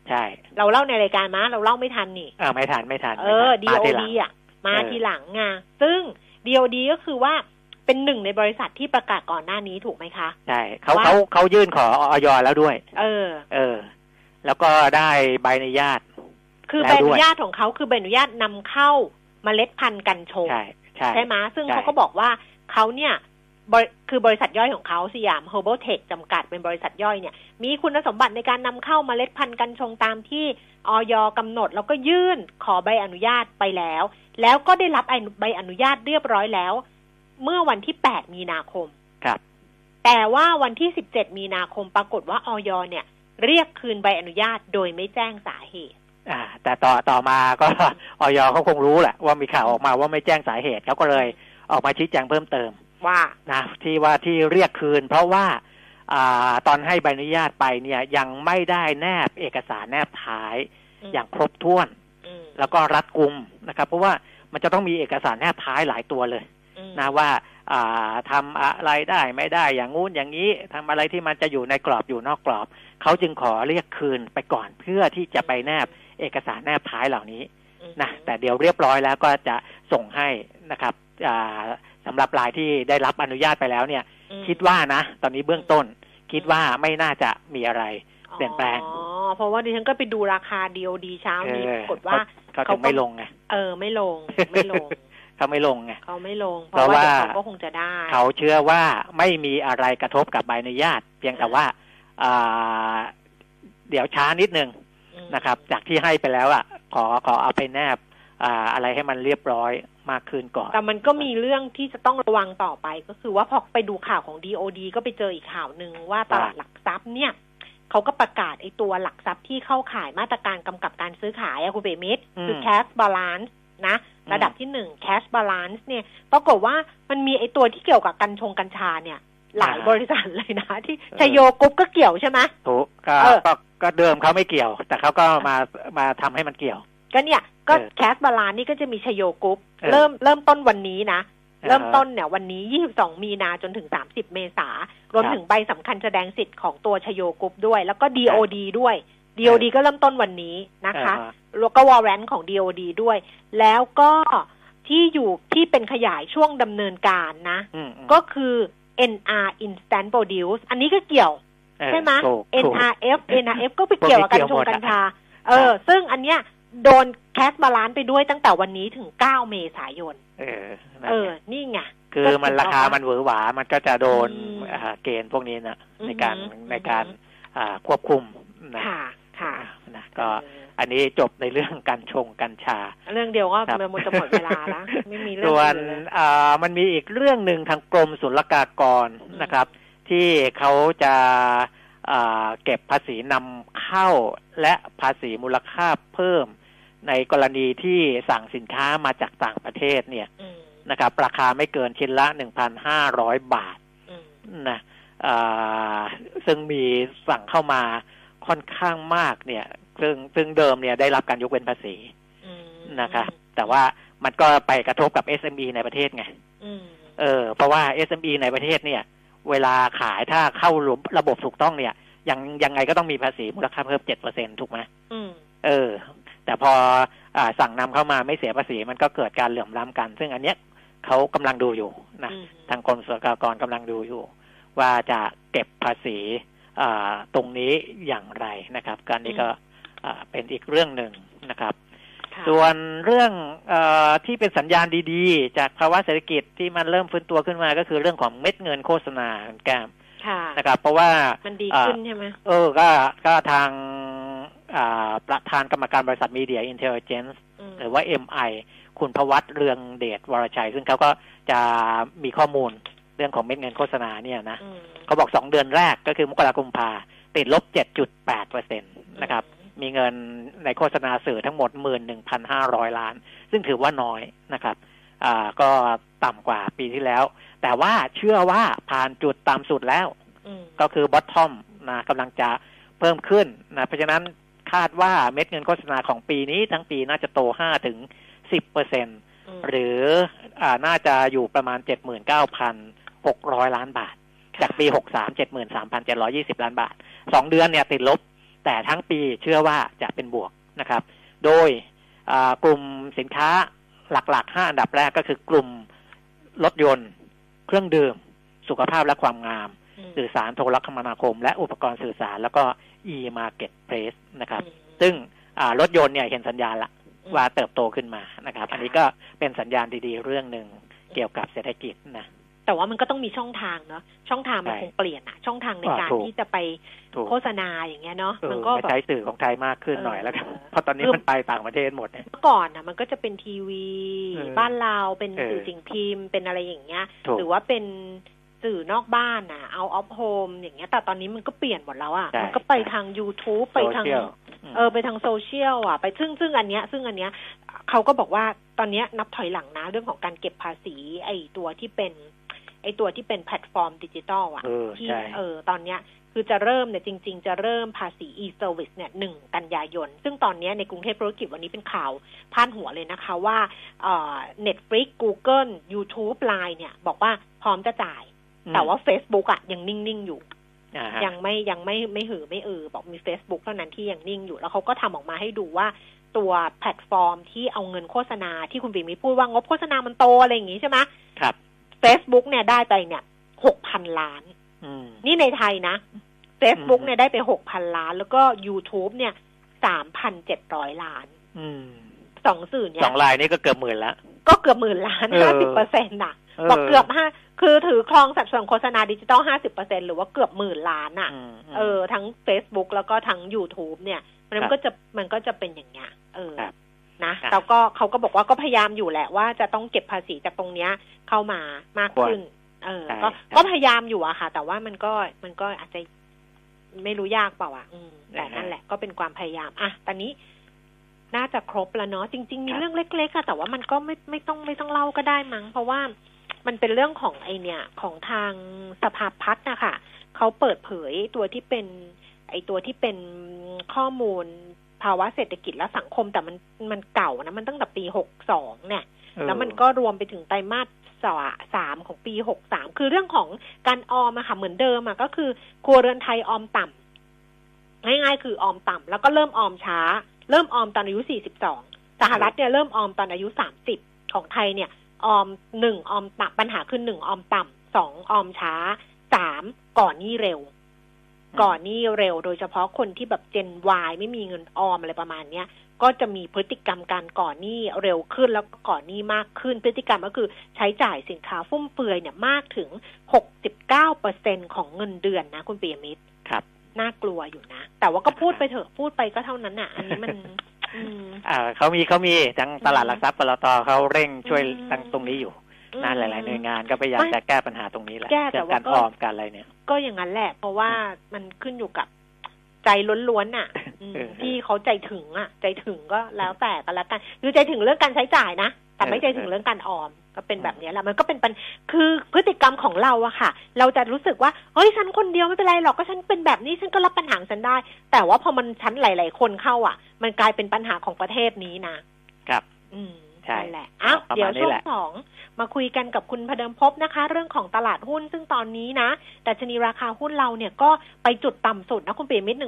ใช่ เราเล่าในรายการมาเราเล่าไม่ทันนี่เออไม่ทันไม่ทันเออไม่ทันมาทีหลั DOD งอะมาเออทีหลังไงซึ่ง DOD ก็คือว่า เป็นหนึ่งในบริษัทที่ประกาศก่อนหน้านี้ถูกไหมคะ ใช่เขาว่าเขาเขายื่นขอออยแล้วด้วย เออ เออ แล้วก็ได้ใบอนุญาต คือแล้วใบอด้วยนุญาตของเขาคือใบอนุญาตนำเข้าเมล็ดพันธุ์กัญชงใช่ใช่ใช่ไหมซึ่งใช่เขาก็บอกว่าเขาเนี่ยบริคือบริษัทย่อยของเขาสยาม Herbal Tech จำกัดเป็นบริษัทย่อยเนี่ย มีคุณสมบัติในการนำเข้ามาเมล็ดพันธุ์กัญชงตามที่ออยกำหนด แล้วก็ยื่นขอใบอนุญาตไปแล้ว แล้วก็ได้รับใบอนุญาตเรียบร้อยแล้ว เมื่อวันที่ 8 มีนาคม ครับ แต่ว่าวันที่ 17 มีนาคมปรากฏว่าออยเนี่ย เรียกคืนใบอนุญาตโดยไม่แจ้งสาเหตุ อ่า แต่ต่อต่อมาก็ออยเขาคงรู้แหละว่ามีข่าวออกมาว่าไม่แจ้งสาเหตุเขาก็เลยออกมาชี้แจงเพิ่มเติม ว่านะที่ว่าที่เรียกคืน เพราะว่าอ่าตอนให้ใบอนุญาตไปเนี่ยยังไม่ได้แนบเอกสารแนบท้ายอืมอย่างครบถ้วนอืมแล้วก็รัดกุมนะครับ เพราะว่ามันจะต้องมีเอกสารแนบท้ายหลายตัวเลยอืม นะว่าอ่าทำอะไรได้ไม่ได้อย่างงู้นอย่างนี้ทำอะไรที่มันจะอยู่ในกรอบอยู่นอกกรอบ เขาจึงขอเรียกคืนไปก่อนเพื่อที่จะไปแนบเอกสารแนบท้ายเหล่านี้อืมนะแต่เดี๋ยวเรียบร้อยแล้วก็จะส่งให้นะครับอ่าสำหรับรายที่ได้รับอนุญาตไปแล้วเนี่ยอืมคิดว่านะ ตอนนี้เบื้องต้น คิดว่าไม่น่าจะมีอะไรเปลี่ยนแปลงอ๋อเพราะว่าดิฉันก็ไปดูราคาดีโอดีเช้านี้เอปอรากฏว่าเขาเขาถึงไม่ลงไงเออไม่ลงไม่ลง เขาไม่ลงไงเขาไม่ลง เพเพราะราะว่าว่าเดี๋ยวเขาก็คงจะได้ เขาเชื่อว่าไม่มีอะไรกระทบกับใบอนุญาต เพียงแต่ว่าอ่าเดี๋ยวช้านิดนึงอืมนะครับ จากที่ให้ไปแล้วอะ ขอขอเอาไปแนบอ่าอะไรให้มันเรียบร้อยมากขึ้นก่อน แต่มันก็มีเรื่องที่จะต้องระวังต่อไป ก็คือว่าพอไปดูข่าวของ DOD ก็ไปเจออีกข่าวหนึ่งว่าตลาดหลักทรัพย์เนี่ยเขาก็ประกาศไอ้ตัวหลักทรัพย์ที่เข้าข่ายมาตรการกำกับการซื้อขายอะคุณเบมิตรอืมคือ cash balance นะอืมระดับที่หนึ่ง cash balance เนี่ยปรากฏว่ามันมีไอ้ตัวที่เกี่ยวกับกัญชงกัญชาเนี่ย หลายบริษัทเลยนะ ที่ชโยกรุ๊ปก็เกี่ยวใช่ไหมถูกก็เออก็ก็เดิมเขาไม่เกี่ยว แต่เขาก็มามาทำให้มันเกี่ยว ก็เนี่ยก็เออ cash balance นี่ก็จะมีชโยกรุ๊ปเออเริ่มเริ่มต้นวันนี้นะอ่าเริ่มต้นเนี่ยวันนี้ 22 มีนาจนถึง 30 เมษารวมครับถึงใบสำคัญแสดงสิทธิ์ของตัวชโยกรุ๊ปด้วย แล้วก็ DOD ด้วย DOD ก็เริ่มต้นวันนี้นะคะอ่าฮแล้วก็ warrant ของ DOD ด้วย แล้วก็ที่อยู่ที่เป็นขยายช่วงดำเนินการนะอืมอืมก็คือ NR Instant Produce อันนี้ก็เกี่ยวเออใช่ไหมถูกถูก NRF NRF ก็ไปเกี่ยวกับกัญชงกัญชาเออครับซึ่งอันเนี้ยโดน cash balance ไปด้วยตั้งแต่วันนี้ถึง 9 เมษายน เออนั่นเออไงนี่ไง คือมันก็ราคาถือว่ามันหวือหวา มันก็จะโดนอืมอ่าเกณฑ์พวกนี้นะอือหือในการอือหือในการอ่าควบคุมนะ ค่ะค่ะนะก็เอออันนี้จบในเรื่องการชงกัญชา เรื่องเดียวก็ครับมันจะหมดเวลาแล้วไม่มีเรื่องส่วนอื่นเลยอ่ามันมีอีกเรื่องหนึ่งทางกรมศุลกากรอืมนะครับ ที่เขาจะอ่าเก็บภาษีนำเข้าและภาษีมูลค่าเพิ่ม ในกรณีที่สั่งสินค้ามาจากต่างประเทศเนี่ยอืมนะครับราคาไม่เกินชิ้นละหนึ่งพันห้าร้อยบาทอืมนะอ่าซึ่งมีสั่งเข้ามา ค่อนข้างมากเนี่ย ซึ่งซึ่งเดิมเนี่ยได้รับการยกเว้นภาษีอืมนะครับแต่ว่ามันก็ไปกระทบกับ SME ในประเทศไงอืมเออเพราะว่า SME ในประเทศเนี่ย เวลาขายถ้าเข้าระบบถูกต้องเนี่ยยังยังไงก็ต้องมีภาษีมูลค่าเพิ่มเจ็ดเปอร์เซ็นถูกไหมอืมเออ แต่พออาสั่งนำเข้ามาไม่เสียภาษีมันก็เกิดการเหลื่อมล้ำกัน ซึ่งอันเนี้ยเขากำลังดูอยู่นะอืมทางกรมศุลกากรกำลังดูอยู่ ว่าจะเก็บภาษีอ่า ตรงนี้อย่างไรนะครับ การนี้ก็อ่าเป็นอีกเรื่องหนึ่งนะครับค่ะส่วนเรื่องเออที่เป็นสัญญาณดีๆ จากภาวะเศรษฐกิจที่มันเริ่มฟื้นตัวขึ้นมาก็คือเรื่องของเม็ดเงินโฆษณาคุณแก้มค่ะนะครับเพราะว่ามันดีขึ้นใช่ไหมเออก็ก็ทางอ่าประธานกรรมการบริษัทมีเดียอินเทลเจนซ์มหรือว่า MI คุณพวัตเรืองเดชวรชัย ซึ่งเขาก็จะมีข้อมูล เรื่องของเม็ดเงินโฆษณาเนี่ยนะอืมเขาบอกสองเดือนแรกก็คือมกราคมพาติดลบ7.8เปอร์เซ็นตนะครับ มีเงินในโฆษณาสื่อทั้งหมด11,500ล้าน ซึ่งถือว่าน้อยนะครับอ่าก็ต่ำกว่าปีที่แล้ว แต่ว่าเชื่อว่าผ่านจุดต่ำสุดแล้วอืมก็คือบอททอมนะกำลังจะเพิ่มขึ้นนะเพราะฉะนั้นคาดว่าเม็ดเงินโฆษณาของปีนี้ทั้งปีน่าจะโต5ถึง10เปอร์เซ็นมหรืออ่าน่าจะอยู่ประมาณ 79,600ล้านบาท จากปี63 73,720ล้านบาทสองเดือนเนี่ยติดลบ แต่ทั้งปีเชื่อว่าจะเป็นบวกนะครับ โดยอ่ากลุ่มสินค้าหลักๆ5อันดับแรกก็คือกลุ่มรถยนต์ เครื่องดื่ม สุขภาพและความงามอืมสื่อสารโทรคมนาคม และอุปกรณ์สื่อสารแล้วก็ e-marketplace นะครับอืมซึ่งอ่ารถยนต์เนี่ยเห็นสัญญาณละอืมว่าเติบโตขึ้นมานะครับค่ะอันนี้ก็เป็นสัญญาณดีๆเรื่องหนึ่งเกี่ยวกับเศรษฐกิจนะ แต่ว่ามันก็ต้องมีช่องทางเนาะช่องทางมันใช่คงเปลี่ยนอะช่องทางในอ่าการถูกที่จะไปถูกโฆษณาอย่างเงี้ยเนาะเออมันก็มาแบบใช้สื่อของไทยมากขึ้นเออหน่อยแล้วกันเพราะตอนนี้คือมันไปต่างประเทศหมดเนี่ยเมื่อก่อนอะมันก็จะเป็นทีวีเออบ้านเราเป็นเออสื่อสิ่งพิมพ์เป็นอะไรอย่างเงี้ยถูกหรือว่าเป็นสื่อนอกบ้านอะ out of home อย่างเงี้ย แต่ตอนนี้มันก็เปลี่ยนหมดแล้วอะใช่มันก็ไปทาง YouTube ไปทางโซเชียลมเออไปทางโซเชียลอะ ไปซึ่งซึ่งอันเนี้ย ซึ่งอันเนี้ยเขาก็บอกว่าตอนเนี้ยนับถอยหลังนะเรื่องของการเก็บภาษีไอ้ตัวที่เป็น ไอ้ตัวที่เป็นแพลตฟอร์มดิจิตอลอะเออที่ใช่เออตอนเนี้ยคือจะเริ่มเนี่ยจริง ๆ จะเริ่มภาษี e-service เนี่ยหนึ่งกันยายน ซึ่งตอนเนี้ยในกรุงเทพธุรกิจวันนี้เป็นข่าวพาดหัวเลยนะคะว่าเอ่อ Netflix Google YouTube Line เนี่ย บอกว่าพร้อมจะจ่าย แต่ว่า Facebook อะยังนิ่ง ๆ อยู่อ่าฮะยังไม่ยังไม่ไม่หือไม่เออบอกมี Facebook เท่านั้นที่ยังนิ่งอยู่ แล้วเขาก็ทำออกมาให้ดูว่าตัวแพลตฟอร์มที่เอาเงินโฆษณาที่คุณปิ่มมีพูดว่างบโฆษณามันโตอะไรอย่างงี้ใช่ไหมครับ Facebook เนี่ยได้ไปเนี่ยหกพันล้านอืมนี่ในไทยนะ Facebook อืมเนี่ยได้ไปหกพันล้าน แล้วก็ YouTube เนี่ยสามพันเจ็ดร้อยล้านอืมสองสื่อเนี่สยองลายนี่ก็เกือบหมื่นละก็เกือบหมื่นล้านเออห้าสิบเปอร์เซ็นต์่ะบอกเกือบห้าคือถือครองสัดส่วนโฆษณาดิจิตอลห้าสิบเปอร์เซ็นหรือว่าเกือบหมื่นล้านอะมมเออ ทั้ง Facebook แล้วก็ทั้ง YouTube เนี่ย มันครับก็จะมันก็จะเป็นอย่างเงี้ยเออครับ นะครับแล้วก็เขาก็บอกว่าก็พยายามอยู่แหละว่าจะต้องเก็บภาษีจากตรงเนี้ยเข้ามามากขึ้น เออใช่ก็ใช่ก็พยายามอยู่อะค่ะ แต่ว่ามันก็มันก็อาจจะไม่รู้ยากเปล่าอะอืมแต่นั่นแหละก็เป็นความพยายามอะตอนนี้น่าจะครบแล้วเนาะจริง ๆ มีเรื่องเล็กๆอะแต่ว่ามันก็ไม่ไม่ต้องไม่ต้องเล่าก็ได้มั้ง เพราะว่ามันเป็นเรื่องของไอเนี่ยของทางสภาพัฒน์นะคะเขาเปิดเผยตัวที่เป็น ไอตัวที่เป็นข้อมูล ภาวะเศรษฐกิจและสังคมแต่มันมันเก่านะ มันตั้งแต่ปีหกสองเนี่ยเออแล้วมันก็รวมไปถึงไตรมาสสาสามของปีหกสามคือเรื่องของการออมอะค่ะเหมือนเดิมอะก็คือครัวเรือนไทยออมต่ำง่ายๆคือออมต่ำแล้วก็เริ่มออมช้า เริ่มออมตอนอายุสี่สิบสองสหรัฐเนี่ยเริ่มออมตอนอายุสามสิบของไทยเนี่ยออมหนึ่งออมต่ำปัญหาคือหนึ่งออมต่ำสองออมช้าสามก่อนหนี้เร็ว ก่อนหนี้เร็วโดยเฉพาะคนที่แบบเจน Y ไม่มีเงินออมอะไรประมาณเนี้ยก็จะมีพฤติกรรมการก่อนหนี้เร็วขึ้นแล้วก็ก่อนหนี้มากขึ้น พฤติกรรมก็คือใช้จ่ายสินค้าฟุ่มเฟือยเนี่ยมากถึง 69เปอร์เซ็นของเงินเดือนนะคุณปียมิตรครับ น่ากลัวอยู่นะ แต่ว่าก็พูดไปเถอะพูดไปก็เท่านั้นน่ะ อันนี้มันอืมอ่าเขามีเขามีทั้งตลาดหลักทรัพย์ปตทเขาเร่งช่วยอืมตั้งตรงนี้อยู่ นะหลาย ๆ หน่วยมงานก็พยายามไม่จะแก้ปัญหาตรงนี้แหละแก้แต่เรื่องว่าการก็ออมการอะไรเนี่ย ก็อย่างนั้นแหละ เพราะว่ามันขึ้นอยู่กับใจล้วนๆน่ะอืมเออที่เขาใจถึงอะ ใจถึงก็แล้วแต่กันละกันคือใจถึงเรื่องการใช้จ่ายนะแต่ไม่เออใจถึงเรื่องการออมก็เป็นแบบนี้แหละมันก็เป็นปัญคือพฤติกรรมของเราอะค่ะ เราจะรู้สึกว่าเฮ้ยฉันคนเดียวไม่เป็นไรหรอกก็ฉันเป็นแบบนี้ฉันก็รับปัญหาของฉันได้ แต่ว่าพอมันชั้นหลาย ๆ คนเข้าอะ มันกลายเป็นปัญหาของประเทศนี้นะครับ อืม ใช่นั่นแหละอ้าวประมาณเดี๋ยวนี้ช่วแหงละสองมาคุยกันกับคุณพเดิมพบนะคะ เรื่องของตลาดหุ้นซึ่งตอนนี้นะแต่ชนีราคาหุ้นเราเนี่ยก็ไปจุดต่ำสุดนะคุณเปียมิตร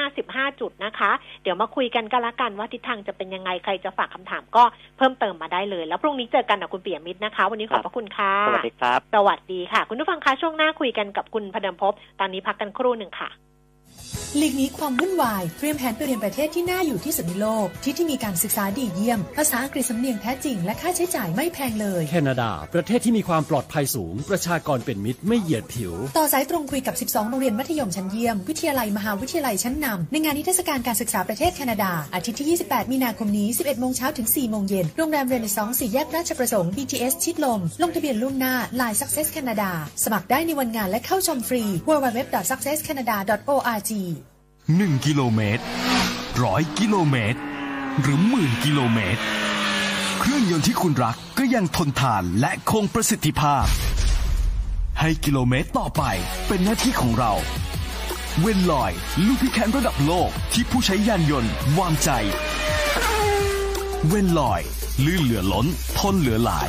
1,555จุดนะคะ เดี๋ยวมาคุยกันกันละกันว่าทิศทางจะเป็นยังไงใครจะฝากคำถามก็เพิ่มเติมมาได้เลย แล้วพรุ่งนี้เจอกันนะคุณเปียมิตรนะคะ วันนี้ขอบพระคุณค่ะสวัสดีครับสวัสดีค่ะ คุณผู้ฟังคะช่วงหน้าคุยกันกับคุณพเดิมพบ ตอนนี้พักกันครู่หนึ่งค่ะหลีกหนีความวุ่นวายเตรียมแผนไปเรียนประเทศที่น่าอยู่ที่สุดในโลก ที่ที่มีการศึกษาดีเยี่ยม ภาษาอังกฤษสำเนียงแท้จริง และค่าใช้จ่ายไม่แพงเลย แคนาดา ประเทศที่มีความปลอดภัยสูง ประชากรเป็นมิตรไม่เหยียดผิว ต่อสายตรงคุยกับ 12 โรงเรียนมัธยมชั้นเยี่ยม วิทยาลัยมหาวิทยาลัยชั้นนำในงานนิทรรศการการศึกษาประเทศแคนาดา อาทิตย์ที่ 28 มีนาคมนี้ 11 โมงเช้าถึง 4 โมงเย็น โรงแรมเรเนซองสี่แยกราชประสงค์ BTS ชิดลม ลงทะเบียนล่วงหน้า Line Success Canada สมัครได้ในวันงานและเข้าชมฟรี www.successcanada.org 1 กิโลเมตรร้อยกิโลเมตร หรือหมื่นกิโลเมตร เครื่องยนต์ที่คุณรักก็ยังทนทานและคงประสิทธิภาพ ให้กิโลเมตรต่อไปเป็นหน้าที่ของเราเวนลอยลูพิแคนระดับโลกที่ผู้ใช้ยานยนต์วางใจ เวนลอย ลื่นเหลือล้น ทนเหลือหลาย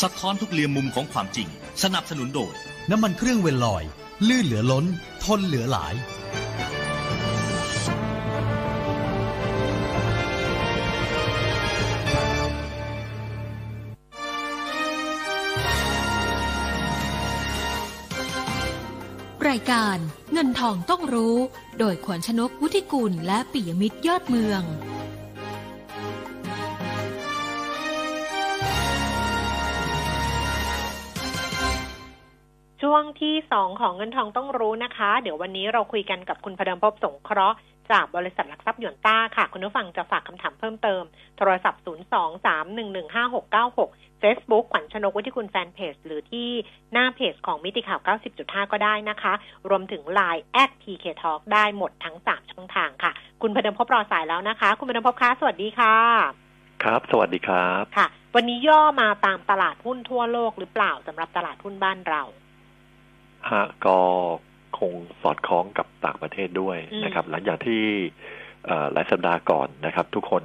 สะท้อนทุกเรียมมุมของความจริง สนับสนุนโดย น้ำมันเครื่องเวลลอย ลื่นเหลือล้น ทนเหลือหลาย รายการเงินทองต้องรู้ โดยขวัญชนกวุฒิกุลและปิยมิตรยอดเมือง ช่วงที่สองของเงินทองต้องรู้นะคะ เดี๋ยววันนี้เราคุยกันกับคุณพดมภพสงเคราะห์จากบริษัทหลักทรัพย์หยวนต้าค่ะ คุณผู้ฟังจะฝากคำถามเพิ่มเติม โทรศัพท์ 0 2 3 1 1 5 6 9 6 Facebook ขวัญชนกวุฒิคุณแฟนเพจ หรือที่หน้าเพจของมิติข่าว 90.5 ก็ได้นะคะ รวมถึง Line แอด PK Talk ได้หมดทั้ง 3 ช่องทางค่ะ คุณพดมภพรอสายแล้วนะคะ คุณพดมภพคะสวัสดีค่ะ ครับ สวัสดีครับ ค่ะ วันนี้ย่อมาตามตลาดหุ้นทั่วโลกหรือเปล่าสำหรับตลาดหุ้นบ้านเราฮะ ก็คงสอดคล้องกับต่างประเทศด้วยอืมนะครับ หลังจากที่เอ่อหลายสัปดาห์ก่อนนะครับ ทุกคน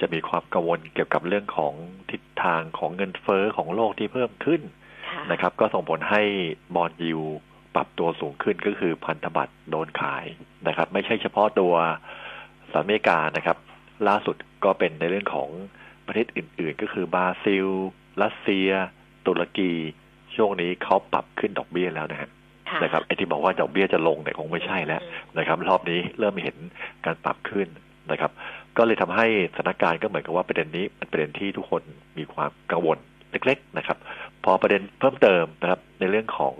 จะมีความกังวลเกี่ยวกับเรื่องของทิศทางของเงินเฟ้อของโลกที่เพิ่มขึ้นค่ะนะครับ ก็ส่งผลให้บอลยิวปรับตัวสูงขึ้นก็คือพันธบัตรโดนขายนะครับ ไม่ใช่เฉพาะตัวสหรัฐอเมริกานะครับ ล่าสุดก็เป็นในเรื่องของประเทศอื่น ๆ ก็คือบราซิล รัสเซีย ตุรกี ช่วงนี้เขาปรับขึ้นดอกเบี้ยแล้วนะฮะค่ะนะครับไอ้ที่บอกว่าดอกเบี้ยจะลงเนี่ยคงไม่ใช่แล้วอืมนะครับ รอบนี้เริ่มเห็นการปรับขึ้นนะครับ ก็เลยทำให้สถานการณ์ก็เหมือนกับว่าประเด็นนี้เป็นประเด็นที่ทุกคนมีความกังวลเล็กๆนะครับ พอประเด็นเพิ่มเติมนะครับในเรื่องของ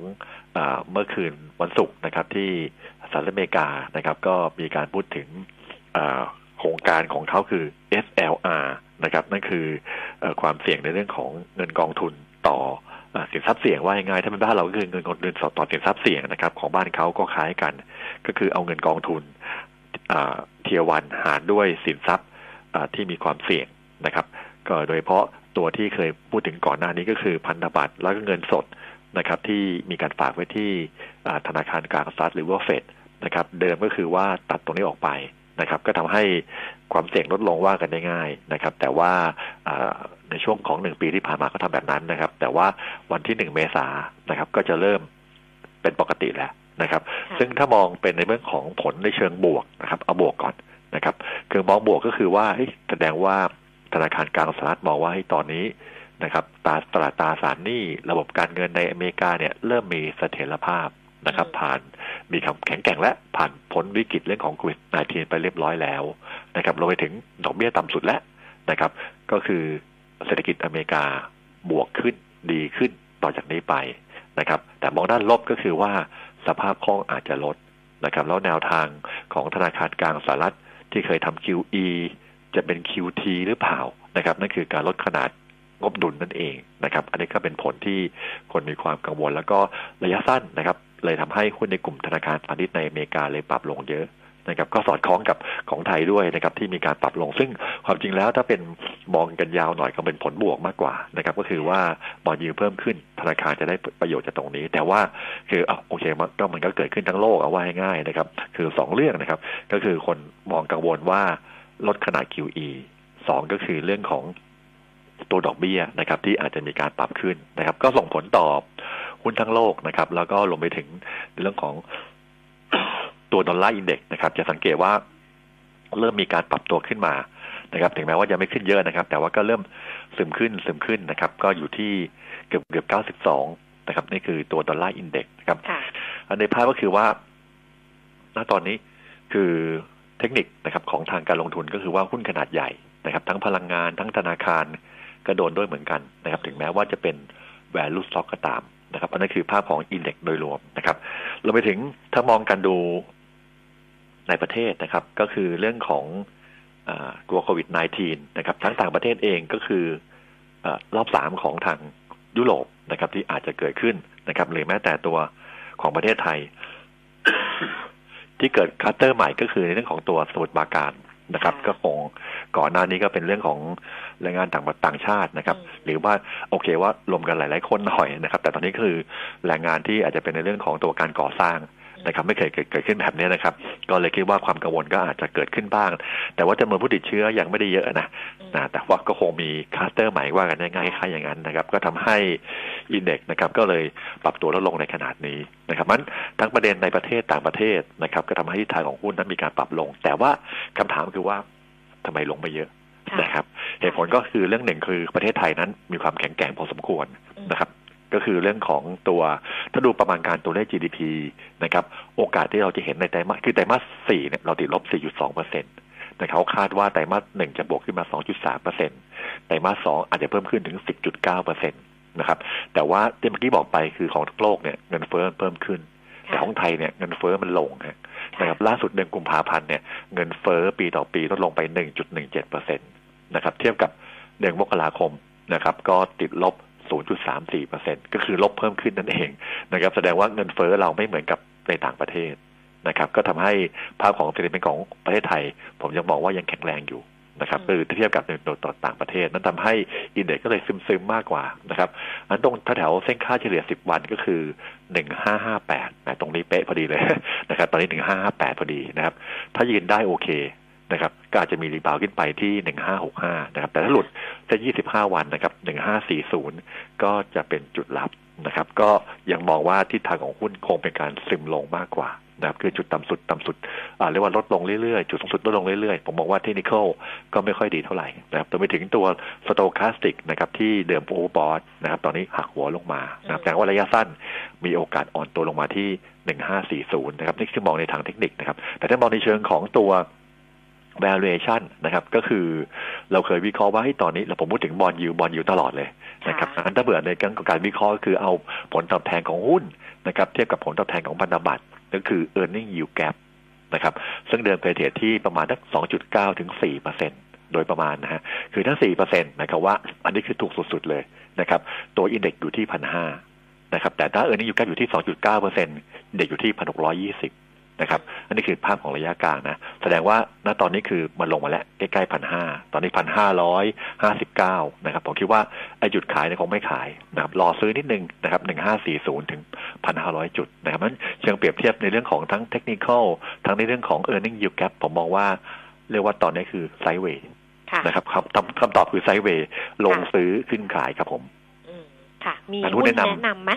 อาเมื่อคืนวันศุกร์นะครับ ที่สหรัฐอเมริกานะครับ ก็มีการพูดถึงอ่าโครงการของเขาคือ SLR นะครับ นั่นคือเออความเสี่ยงในเรื่องของเงินกองทุนต่ออ่า สินทรัพย์เสี่ยงว่ายังไงถ้าเป็นบ้านเราก็คือเงินกองทุนสดต่อสินทรัพย์เสี่ยงนะครับ ของบ้านเขาก็คล้ายกัน ก็คือเอาเงินกองทุนเทียวันหารด้วยสินทรัพย์อ่าที่มีความเสี่ยงนะครับ ก็โดยเฉพาะตัวที่เคยพูดถึงก่อนหน้านี้ก็คือพันธบัตรแล้วก็เงินสดนะครับ ที่มีการฝากไว้ที่อ่าธนาคารกลางสหรัฐหรือว่าเฟดนะครับ เดิมก็คือว่าตัดตรงนี้ออกไป นะครับก็ทำให้ความเสี่ยงลดลงว่ากันได้ง่ายนะครับ แต่ว่าอ่าในช่วงของหนึ่งปีที่ผ่านมาก็ทำแบบนั้นนะครับ แต่ว่าวันที่หนึ่งเมษายนนะครับ ก็จะเริ่มเป็นปกติแล้วนะครับค่ะซึ่งถ้ามองเป็นในเรื่องของผลในเชิงบวกนะครับเอาบวกก่อนนะครับ คือมองบวกก็คือว่าเฮ้ยแสดงว่าธนาคารกลางสหรัฐมองว่าให้ยตอนนี้นะครับตาตลาดตราสารหนี้ระบบการเงินในอเมริกาเนี่ยเริ่มมีเสถียรภาพ นะครับอืมผ่านมีคำแข็งแกร่งและผ่านพ้นวิกฤตเรื่องของโควิด -19 ไปเรียบร้อยแล้วนะครับรวมไปถึงดอกเบี้ยต่ำสุดแล้วนะครับ ก็คือเศรษฐกิจอเมริกาบวกขึ้นดีขึ้นต่อจากนี้ไปนะครับ แต่มองด้านลบก็คือว่าสภาพคล่องอาจจะลดนะครับ แล้วแนวทางของธนาคารกลางสหรัฐที่เคยทำ QE จะเป็น QT หรือเปล่านะครับ นั่นคือการลดขนาดงบดุลนั่นเองนะครับ อันนี้ก็เป็นผลที่คนมีความกังวลแล้วก็ระยะสั้นนะครับ เลยทำให้หุ้นในกลุ่มธนาคารพาณิชย์ในอเมริกาเลยปรับลงเยอะนะครับก็สอดคล้องกับของไทยด้วยนะครับที่มีการปรับลง ซึ่งความจริงแล้วถ้าเป็นมองกันยาวหน่อยก็เป็นผลบวกมากกว่านะครับก็คือว่าบอลยิวเพิ่มขึ้นธนาคารจะได้ประโยชน์จากตรงนี้ แต่ว่าคืออะโอเคมันก็มันก็เกิดขึ้นทั้งโลกเอาไว้ง่ายนะครับ คือสองเรื่องนะครับ ก็คือคนมองกังวลว่าลดขนาด QE สองก็คือเรื่องของตัวดอกเบี้ยนะครับที่อาจจะมีการปรับขึ้นนะครับ ก็ส่งผลต่อ หุ้นทั้งโลกนะครับ แล้วก็รวมไปถึงในเรื่องของตัว dollar index นะครับ จะสังเกตว่าเริ่มมีการปรับตัวขึ้นมานะครับ ถึงแม้ว่ายังไม่ขึ้นเยอะนะครับ แต่ว่าก็เริ่มซึมขึ้นซึมขึ้นนะครับ ก็อยู่ที่เกือบเกือบเก้าสิบสองนะครับ นี่คือตัว dollar index นะครับค่ะอันในภาพก็คือว่าณตอนนี้คือเทคนิคนะครับของทางการลงทุนก็คือว่าหุ้นขนาดใหญ่นะครับ ทั้งพลังงานทั้งธนาคารก็โดนด้วยเหมือนกันนะครับ ถึงแม้ว่าจะเป็น value stock ก็ตาม นะครับอันนั้นคือภาพของอินเด็กโดยรวมนะครับเราไปถึงถ้ามองกันดูในประเทศนะครับ ก็คือเรื่องของอกลัวโควิด -19 นะครับทั้งต่างประเทศเองก็คืออรอบสามของทางยุโรปนะครับ ที่อาจจะเกิดขึ้นนะครับ หรือแม้แต่ตัวของประเทศไทย ที่เกิดคัสเตอร์ใหม่ก็คือในเรื่องของตัวสมุทรปราการ นะครับค่ะก็คงก่อนหน้านี้ก็เป็นเรื่องของแรงงานต่างต่างชาตินะครับอืมหรือว่าโอเคว่ารวมกันหลาย ๆ คนหน่อยนะครับ แต่ตอนนี้คือแรงงานที่อาจจะเป็นในเรื่องของตัวการก่อสร้าง นะครับไม่เคยเกิดเกิดขึ้นแบบนี้นะครับ ก็เลยคิดว่าความกังวลก็อาจจะเกิดขึ้นบ้าง แต่ว่าจำนวนผู้ติดเชื้อยังไม่ได้เยอะนะนะแต่ว่าก็คงมีคลัสเตอร์ใหม่ว่ากันง่ายๆคล้ายอย่างนั้นนะครับ ก็ทำให้อินเด็กนะครับก็เลยปรับตัวลดลงในขนาดนี้นะครับมันทั้งประเด็นในประเทศต่างประเทศนะครับ ก็ทำให้ทิศทางของหุ้นนั้นมีการปรับลง แต่ว่าคำถามคือว่าทำไมลงไปเยอะนะครับเหตุผลก็คือเรื่องหนึ่งคือประเทศไทยนั้นมีความแข็งแกร่งพอสมควรนะครับ ก็คือเรื่องของตัวถ้าดูประมาณการตัวเลข GDP นะครับโอกาสที่เราจะเห็นในไตรมาสคือไตรมาสสี่เนี่ยเราติดลบ 4.2เปอร์เซ็นต์แต่เขาคาดว่าไตรมาสหนึ่งจะบวกขึ้นมา 2.3เปอร์เซ็นต์ไตรมาสสองอาจจะเพิ่มขึ้นถึง 10.9เปอร์เซ็นต์นะครับแต่ว่าที่เมื่อกี้บอกไปคือของทั้งโลกเนี่ยเงินเฟ้อเพิ่มขึ้น แต่ของไทยเนี่ยเงินเฟ้อมันลงนะครับล่าสุดเดือนกุมภาพันธ์เนี่ยเงินเฟ้อปีต่อปีลดลงไป 1.17เปอร์เซ็นต์นะครับเทียบกับเดือนมกราคมนะครับก็ติดลบ 0.34เปอร์เซ็นก็คือลบเพิ่มขึ้นนั่นเองนะครับแสดงว่าเงินเฟ้อเราไม่เหมือนกับในต่างประเทศนะครับ ก็ทำให้ภาพของเศรษฐกิจของประเทศไทย ผมยังมองว่ายังแข็งแรงอยู่นะครับคือเทียบกับในต,ต่างประเทศ นั้นทำให้อินเด็กซ์ก็เลยซึมๆมากกว่านะครับอันตรงแถวเส้นค่าเฉลี่ย 10 วันก็คือ1558นะตรงนี้เป๊ะพอดีเลยนะครับ ตอนนี้1558พอดีนะครับ ถ้ายืนได้โอเค นะครับก็อาจจะมีรีบาวขึ้นไปที่ 1565 นะครับ แต่ถ้าหลุดจะ25 วันนะครับ 1540 ก็จะเป็นจุดรับนะครับ ก็ยังมองว่าทิศทางของหุ้นคงเป็นการซึมลงมากกว่านะครับคือจุดต่ำสุดต่ำสุดเรียกว่าลดลงเรื่อยๆ จุดสูงสุดลดลงเรื่อยๆ ผมมองว่าเทคนิคก็ไม่ค่อยดีเท่าไหร่นะครับตัวไปถึงตัว stochastic นะครับที่เดิม overbought นะครับตอนนี้หักหัวลงมานะครับแต่ว่าระยะสั้นมีโอกาสอ่อนตัวลงมาที่ 1540 นะครับนี่คือมองในทางเทคนิคนะครับแต่ถ้ามองในเชิงของตัว valuation นะครับ ก็คือเราเคยวิเคราะห์ว่าให้ตอนนี้เราผมพูดถึง bond yield bond yield ตลอดเลยนะครับอันถ้าเบื่อในการวิเคราะห์ก็คือเอาผลตอบแทนของหุ้นนะครับ เทียบกับผลตอบแทนของพันธบัตรก็คือ e a r n i n g yield gap นะครับ ซึ่งเดิมเคยเทรดที่ประมาณสัก 2.9 ถึง4เปอร์เซ็นโดยประมาณนะฮะ คือถ้า4เปอร์เซ็นต์นะครับว่า อันนี้คือถูกสุดๆเลยนะครับ ตัวอินเด็กซ์อยู่ที่พันห้านะครับ แต่ถ้า e a r n i n g yield gap อยู่ที่ 2.9เปอร์เซ็นต์เด็กอยู่ที่พันหกร้อยี่สิบ นะครับอันนี้คือภาพของระยะกลางนะแสดงว่าณตอนนี้คือมันลงมาแล้วใกล้ๆพันห้าตอนนี้พันห้าร้อยห้าสิบเก้านะครับผมคิดว่าไอ้จุดขายเนี่ยคงไม่ขายนะครับรอซื้อนิดนึงนะครับหนึ่งห้าสี่ศูนย์ถึงพันห้าร้อยจุดนะครับมันเชิงเปรียบเทียบในเรื่องของทั้งเทคนิคอลทั้งในเรื่องของ e a r n i n g yield gap ผมมองว่าเรียกว่าตอนนี้คือไซด์เวย์นะครับคำคำตอบคือไซด์เวย์ลงซื้อขึ้นขายครับผมค่ะ มีหุ้นแนะนำไหม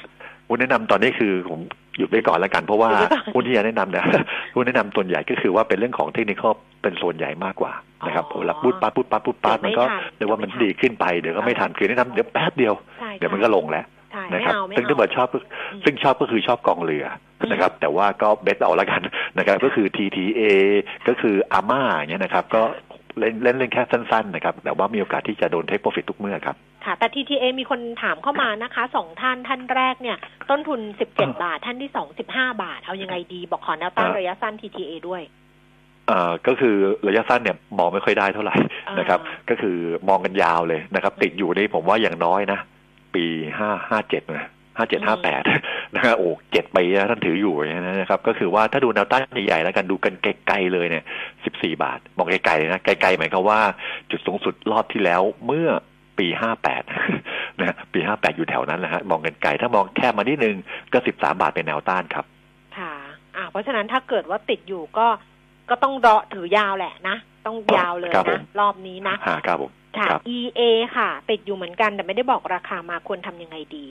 หุ้นแนะนำตอนนี้คือผม หยุดไปก่อนแล้วกัน เพราะว่าหุ้นที่จะแนะนำเนี่ยหุ้นแนะนำส่วนใหญ่ก็คือว่าเป็นเรื่องของเทคนิคเป็นส่วนใหญ่มากกว่านะครับเวลาพูดปั๊บพูดปั๊บพูดปั๊บมันก็เรียกว่ามันดีขึ้นไปเดี๋ยวก็ไม่ทันคือแนะนำเดี๋ยวแป๊บเดียว เดี๋ยวมันก็ลงแล้วนะครับซึ่งที่เบิร์ดชอบซึ่งชอบก็คือชอบกองเรือนะครับแต่ว่าก็เบสเอาแล้วกันนะครับก็คือ TTA ก็คืออาม่าอย่างเงี้ยนะครับก็เล่นเล่นเล่นแค่สั้นๆนะครับแต่ว่ามีโอกาสที่จะโดนเทคโปรฟิตทุกเมื่อครับ ค่ะ แต่ TTA มีคนถามเข้ามานะคะสองท่านท่านแรกเนี่ย ต้นทุนสิบเจ็ดบาท ท่านที่สองสิบห้าบาท เอายังไงดี บอกขอแนวต้านระยะสั้น TTA ด้วยเอ่อก็คือระยะสั้นเนี่ยมองไม่ค่อยได้เท่าไหร่นะครับ ก็คือมองกันยาวเลยนะครับ ติดอยู่นี่ผมว่าอย่างน้อยนะ ปีห้าห้าเจ็ดนะห้าเจ็ดห้าแปดนะฮะโอ้เจ็ดปีท่านถืออยู่อย่างนี้นะครับ ก็คือว่าถ้าดูแนวต้านใหญ่ๆแล้วกันดูกันไกลๆเลยเนี่ยสิบสี่บาท มองไกลๆนะไกลๆหมายความว่าจุดสูงสุดรอบที่แล้วเมื่อ ปีห้าแปดนะปีห้าแปดอยู่แถวนั้นแหละฮะมองกันไกลถ้ามองแค่มานิดนึงก็สิบสามบาทเป็นแนวต้านครับ ค่ะอ่าเพราะฉะนั้นถ้าเกิดว่าติดอยู่ก็ก็ต้องรอถือยาวแหละนะ ต้องยาวเลยนะ รอบนี้นะครับผมค่ะ EA ค่ะ ติดอยู่เหมือนกันแต่ไม่ได้บอกราคามาควรทำยังไงดี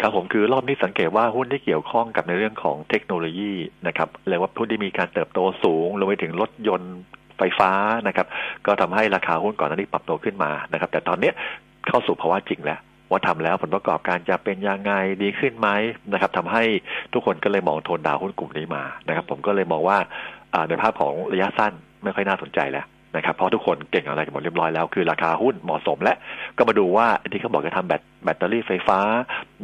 ครับผมคือรอบนี้สังเกตว่าหุ้นที่เกี่ยวข้องกับในเรื่องของเทคโนโลยีนะครับเรียกว่าหุ้นที่มีการเติบโตสูงรวมไปถึงรถยนต์ ไฟฟ้านะครับก็ทำให้ราคาหุ้นก่อนหน้านี้ปรับตัวขึ้นมานะครับ แต่ตอนนี้เข้าสู่ภาวะจริงแล้วว่าทำแล้วผลประกอบการจะเป็นยังไงดีขึ้นไหมนะครับทำให้ทุกคนก็เลยมองโทนดาวหุ้นกลุ่มนี้มานะครับ ผมก็เลยมองว่าในภาพของระยะสั้นไม่ค่อยน่าสนใจแล้วนะครับเพราะทุกคนเก่งอะไรกันหมดเรียบร้อยแล้วคือราคาหุ้นเหมาะสมและก็มาดูว่าที่เขาบอกจะทำแบตแบตเตอรี่ไฟฟ้า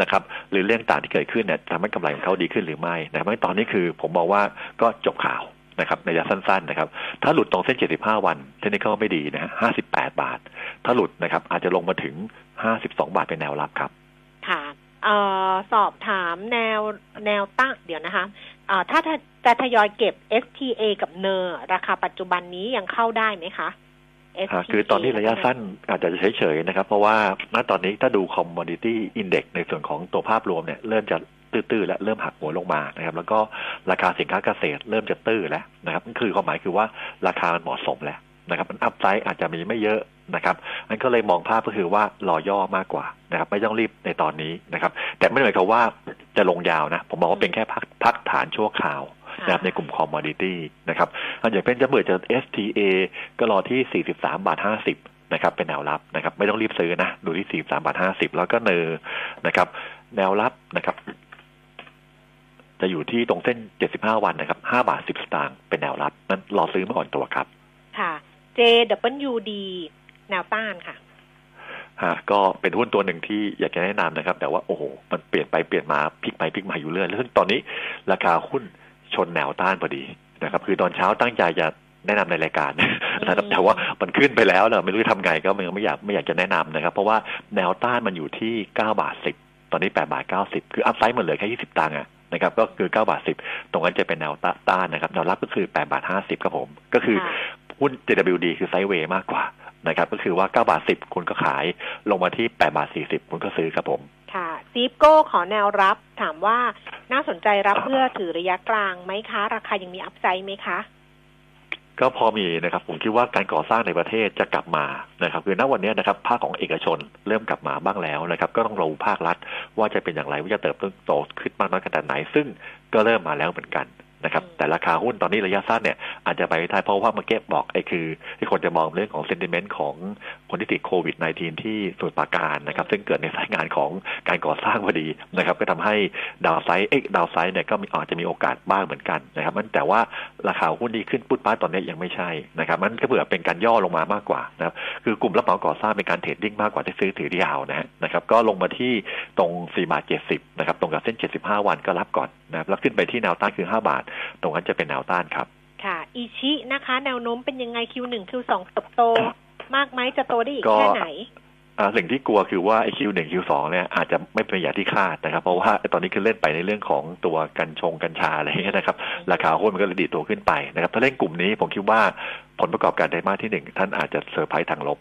นะครับหรือเรื่องต่างที่เกิดขึ้นเนี่ยทำให้กำไรของเขาดีขึ้นหรือไม่นะครับตอนนี้คือผมบอกว่าก็จบข่าว นะครับในระยะสั้นๆนะครับ ถ้าหลุดตรงเส้น 75 วัน เทคนิคไม่ดีนะ58 บาท ถ้าหลุดนะครับอาจจะลงมาถึง 52 บาทเป็นแนวรับครับ ค่ะออสอบถามแนวแนวตั้งเดี๋ยวนะคะถ้าจะทยอยเก็บ STA กับเนอร์ราคาปัจจุบันนี้ยังเข้าได้ไหมคะคือตอนนี้ระยะสั้นอาจจะเฉยๆนะครับ เพราะว่าณตอนนี้ถ้าดู commodity index ในส่วนของตัวภาพรวมเนี่ย เริ่มจะ ตื้อๆและเริ่มหักหัวลงมานะครับ แล้วก็ราคาสินค้าเกษตรเริ่มจะตื้อแล้วนะครับนั่นคือความหมายคือว่าราคามันเหมาะสมแล้วนะครับ มันอัพไซด์อาจจะมีไม่เยอะนะครับอันก็เลยมองภาพก็คือว่ารอย่อมากกว่านะครับ ไม่ต้องรีบในตอนนี้นะครับ แต่ไม่ได้หมายความว่าจะลงยาวนะ ผมมองว่าเป็นแค่พักพักฐานชั่วคราวนะครับในกลุ่มคอมมอดิตี้นะครับอันอย่างเป็นจะเบื่อจะ STA ก็รอที่ 43 บาท 50 นะครับ เป็นแนวรับนะครับ ไม่ต้องรีบซื้อนะ ดูที่ 43 บาท 50 แล้วก็เนอนะครับ แนวรับนะครับ จะอยู่ที่ตรงเส้น 75 วันนะครับ5บาท 10 สตางค์เป็นแนวรับนั้นรอซื้อมาก่อนตัวครับ ค่ะ JWD แนวต้านค่ะฮะก็เป็นหุ้นตัวหนึ่งที่อยากจะแนะนำนะครับ แต่ว่าโอ้โหมันเปลี่ยนไปเปลี่ยนมาพลิกไปพลิกมาอยู่เรื่อยแล้วซึ่งตอนนี้ราคาหุ้นชนแนวต้านพอดีนะครับ คือตอนเช้าตั้งใจจะแนะนำในรายการนะครับแต่ว่ามันขึ้นไปแล้วเนะไม่รู้จะทำไงก็มันไม่อยากไม่อยากจะแนะนำนะครับ เพราะว่าแนวต้านมันอยู่ที่เก้าบาทสิบตอนนี้แปดบาทเก้าสิบคือ upside มันเหลือแค่ยี่สิบตังค์อะ นะครับก็คือเก้าบาทสิบตรงนั้นจะเป็นแนวต้านนะครับแนวรับก็คือแปดบาทห้าสิบครับผม ก็คือหุ้น JWD คือ sideway มากกว่านะครับก็คือว่าเก้าบาทสิบคุณก็ขายลงมาที่แปดบาทสี่สิบคุณก็ซื้อครับผม ค่ะ SEAFCO ขอแนวรับถามว่าน่าสนใจรับเพื่อถือระยะกลางไหมคะ ราคายังมี upside ไหมคะ ก็พอมีนะครับผมคิดว่าการก่อสร้างในประเทศจะกลับมานะครับคือณวันนี้นะครับภาคของเอกชนเริ่มกลับมาบ้างแล้วนะครับ ก็ต้องรอภาครัฐว่าจะเป็นอย่างไรว่าจะเติบโตขึ้นมากน้อยขนาดไหน ซึ่งก็เริ่มมาแล้วเหมือนกัน นะครับแต่ราคาหุ้นตอนนี้ระยะสั้นเนี่ยอาจจะไปไม่ได้เพราะว่ามาเก็บบอกไอ้คือที่คนจะมองเรื่องของเซนติเมนต์ของคนที่ติดโควิด -19 ที่สมุทรปราการนะครับ ซึ่งเกิดในสายงานของการก่อสร้างพอดีนะครับ ก็ทำให้ดาวไซด์เอ็กดาวไซด์เนี่ยก็มีอาจจะมีโอกาสบ้างเหมือนกันนะครับมันแต่ว่าราคาหุ้นดีขึ้นปุ๊บป้าตอนนี้ยังไม่ใช่นะครับ มันก็เผื่อเป็นการย่อลงมามากกว่านะครับคือกลุ่มรับเหมาก่อสร้างเป็นการเทรดดิ้งมากกว่าที่ซื้อถือยาวนะฮะนะครับก็ลงมาที่ตรง4บาท70นะครับตรงกับเส้น 75 วันก็รับก่อนนะครับแล้วขึ้นไปที่แนวต้านคือ 5 บาทตรงนั้นจะเป็นแนวต้านครับ ค่ะอีชินะคะ แนวโน้มเป็นยังไง Q1 Q2 เติบโต มากไหมจะโตได้อีกแค่ไหน สิ่งที่กลัวคือว่าไอคิวหนึ่งคิวสองเนี่ยอาจจะไม่เป็นอย่างที่คาดนะครับ เพราะว่าตอนนี้คือเล่นไปในเรื่องของตัวกัญชงกัญชาอะไรอย่างเงี้ยนะครับ ราคาหุ้นมันก็เลยดีดตัวขึ้นไปนะครับ ถ้าเล่นกลุ่มนี้ผมคิดว่าผลประกอบการไตรมาสที่หนึ่งท่านอาจจะเซอร์ไพรส์ทางลบ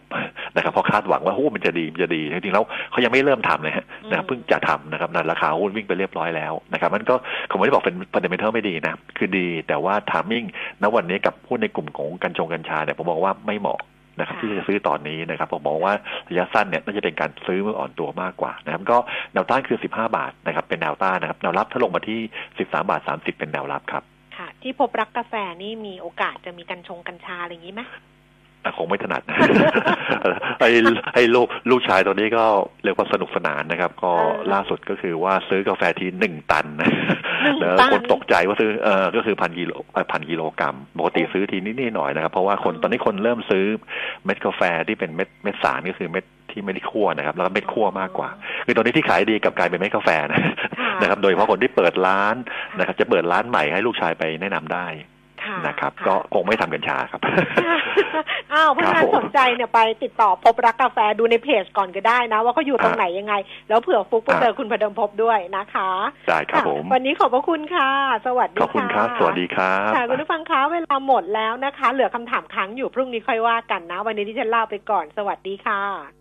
นะครับเพราะคาดหวังว่าหุ้นมันจะดีมันจะดีจริงๆแล้วเขายังไม่เริ่มทำเลยฮะนะครับเพิ่งจะทำนะครับนั่นราคาหุ้นวิ่งไปเรียบร้อยแล้วนะครับมันก็ผมไม่ได้บอกเป็น fundamental ไม่ดีนะคือดี แต่ว่า timing ณวันนี้กับหุ้นในกลุ่มของกัญชงกัญชาเนี่ยผมบอกว่าไม่เหมาะ นะครับที่จะซื้อตอนนี้นะครับผมมองว่าระยะสั้นเนี่ยน่าจะเป็นการซื้อเมื่ออ่อนตัวมากกว่านะครับก็แนวต้านคือ 15 บาทนะครับเป็นแนวต้านนะครับแนวรับถ้าลงมาที่ 13 บาท 30 เป็นแนวรับครับ ค่ะ ที่พบรักกาแฟนี่มีโอกาสจะมีกัญชงกัญชาอะไรอย่างนี้ไหม คงไม่ถนัดไอ้ไอ้ลูกลูกชายตอนนี้ก็เรียกว่าสนุกสนานนะครับ ก็ล่าสุดก็คือว่าซื้อกาแฟทีหนึ่งตันนะแล้วคนตกใจว่าซื้อเออก็คือพันกิโลพันกิโลกรัมปกติซื้อทีนิดๆหน่อยนะครับ เพราะว่าคนตอนนี้คนเริ่มซื้อเม็ดกาแฟที่เป็นเม็ดเม็ดสารก็คือเม็ดที่ไม่ได้คั่วนะครับ แล้วก็เม็ดคั่วมากกว่า คือตอนนี้ที่ขายดีกับกลายเป็นเม็ดกาแฟนะนะครับ โดยเฉพาะคนที่เปิดร้านนะครับ จะเปิดร้านใหม่ให้ลูกชายไปแนะนำได้ นะครับ ก็คงไม่ทำกัญชาครับอ้าวเพราะฉะนั้นสนใจเนี่ยไปติดต่อพบรักกาแฟดูในเพจก่อนก็ได้นะ ว่าเขาอยู่ตรงไหนยังไง แล้วเผื่อฟุกไปเจอคุณพดมพบด้วยนะคะได้ครับผมวันนี้ขอบพระคุณค่ะ สวัสดีขอบคุณครับสวัสดีครับค่ะคุณผู้ฟังคะเวลาหมดแล้วนะคะ เหลือคำถามค้างอยู่พรุ่งนี้ค่อยว่ากันนะ วันนี้ที่ฉันเล่าไปก่อนสวัสดีค่ะ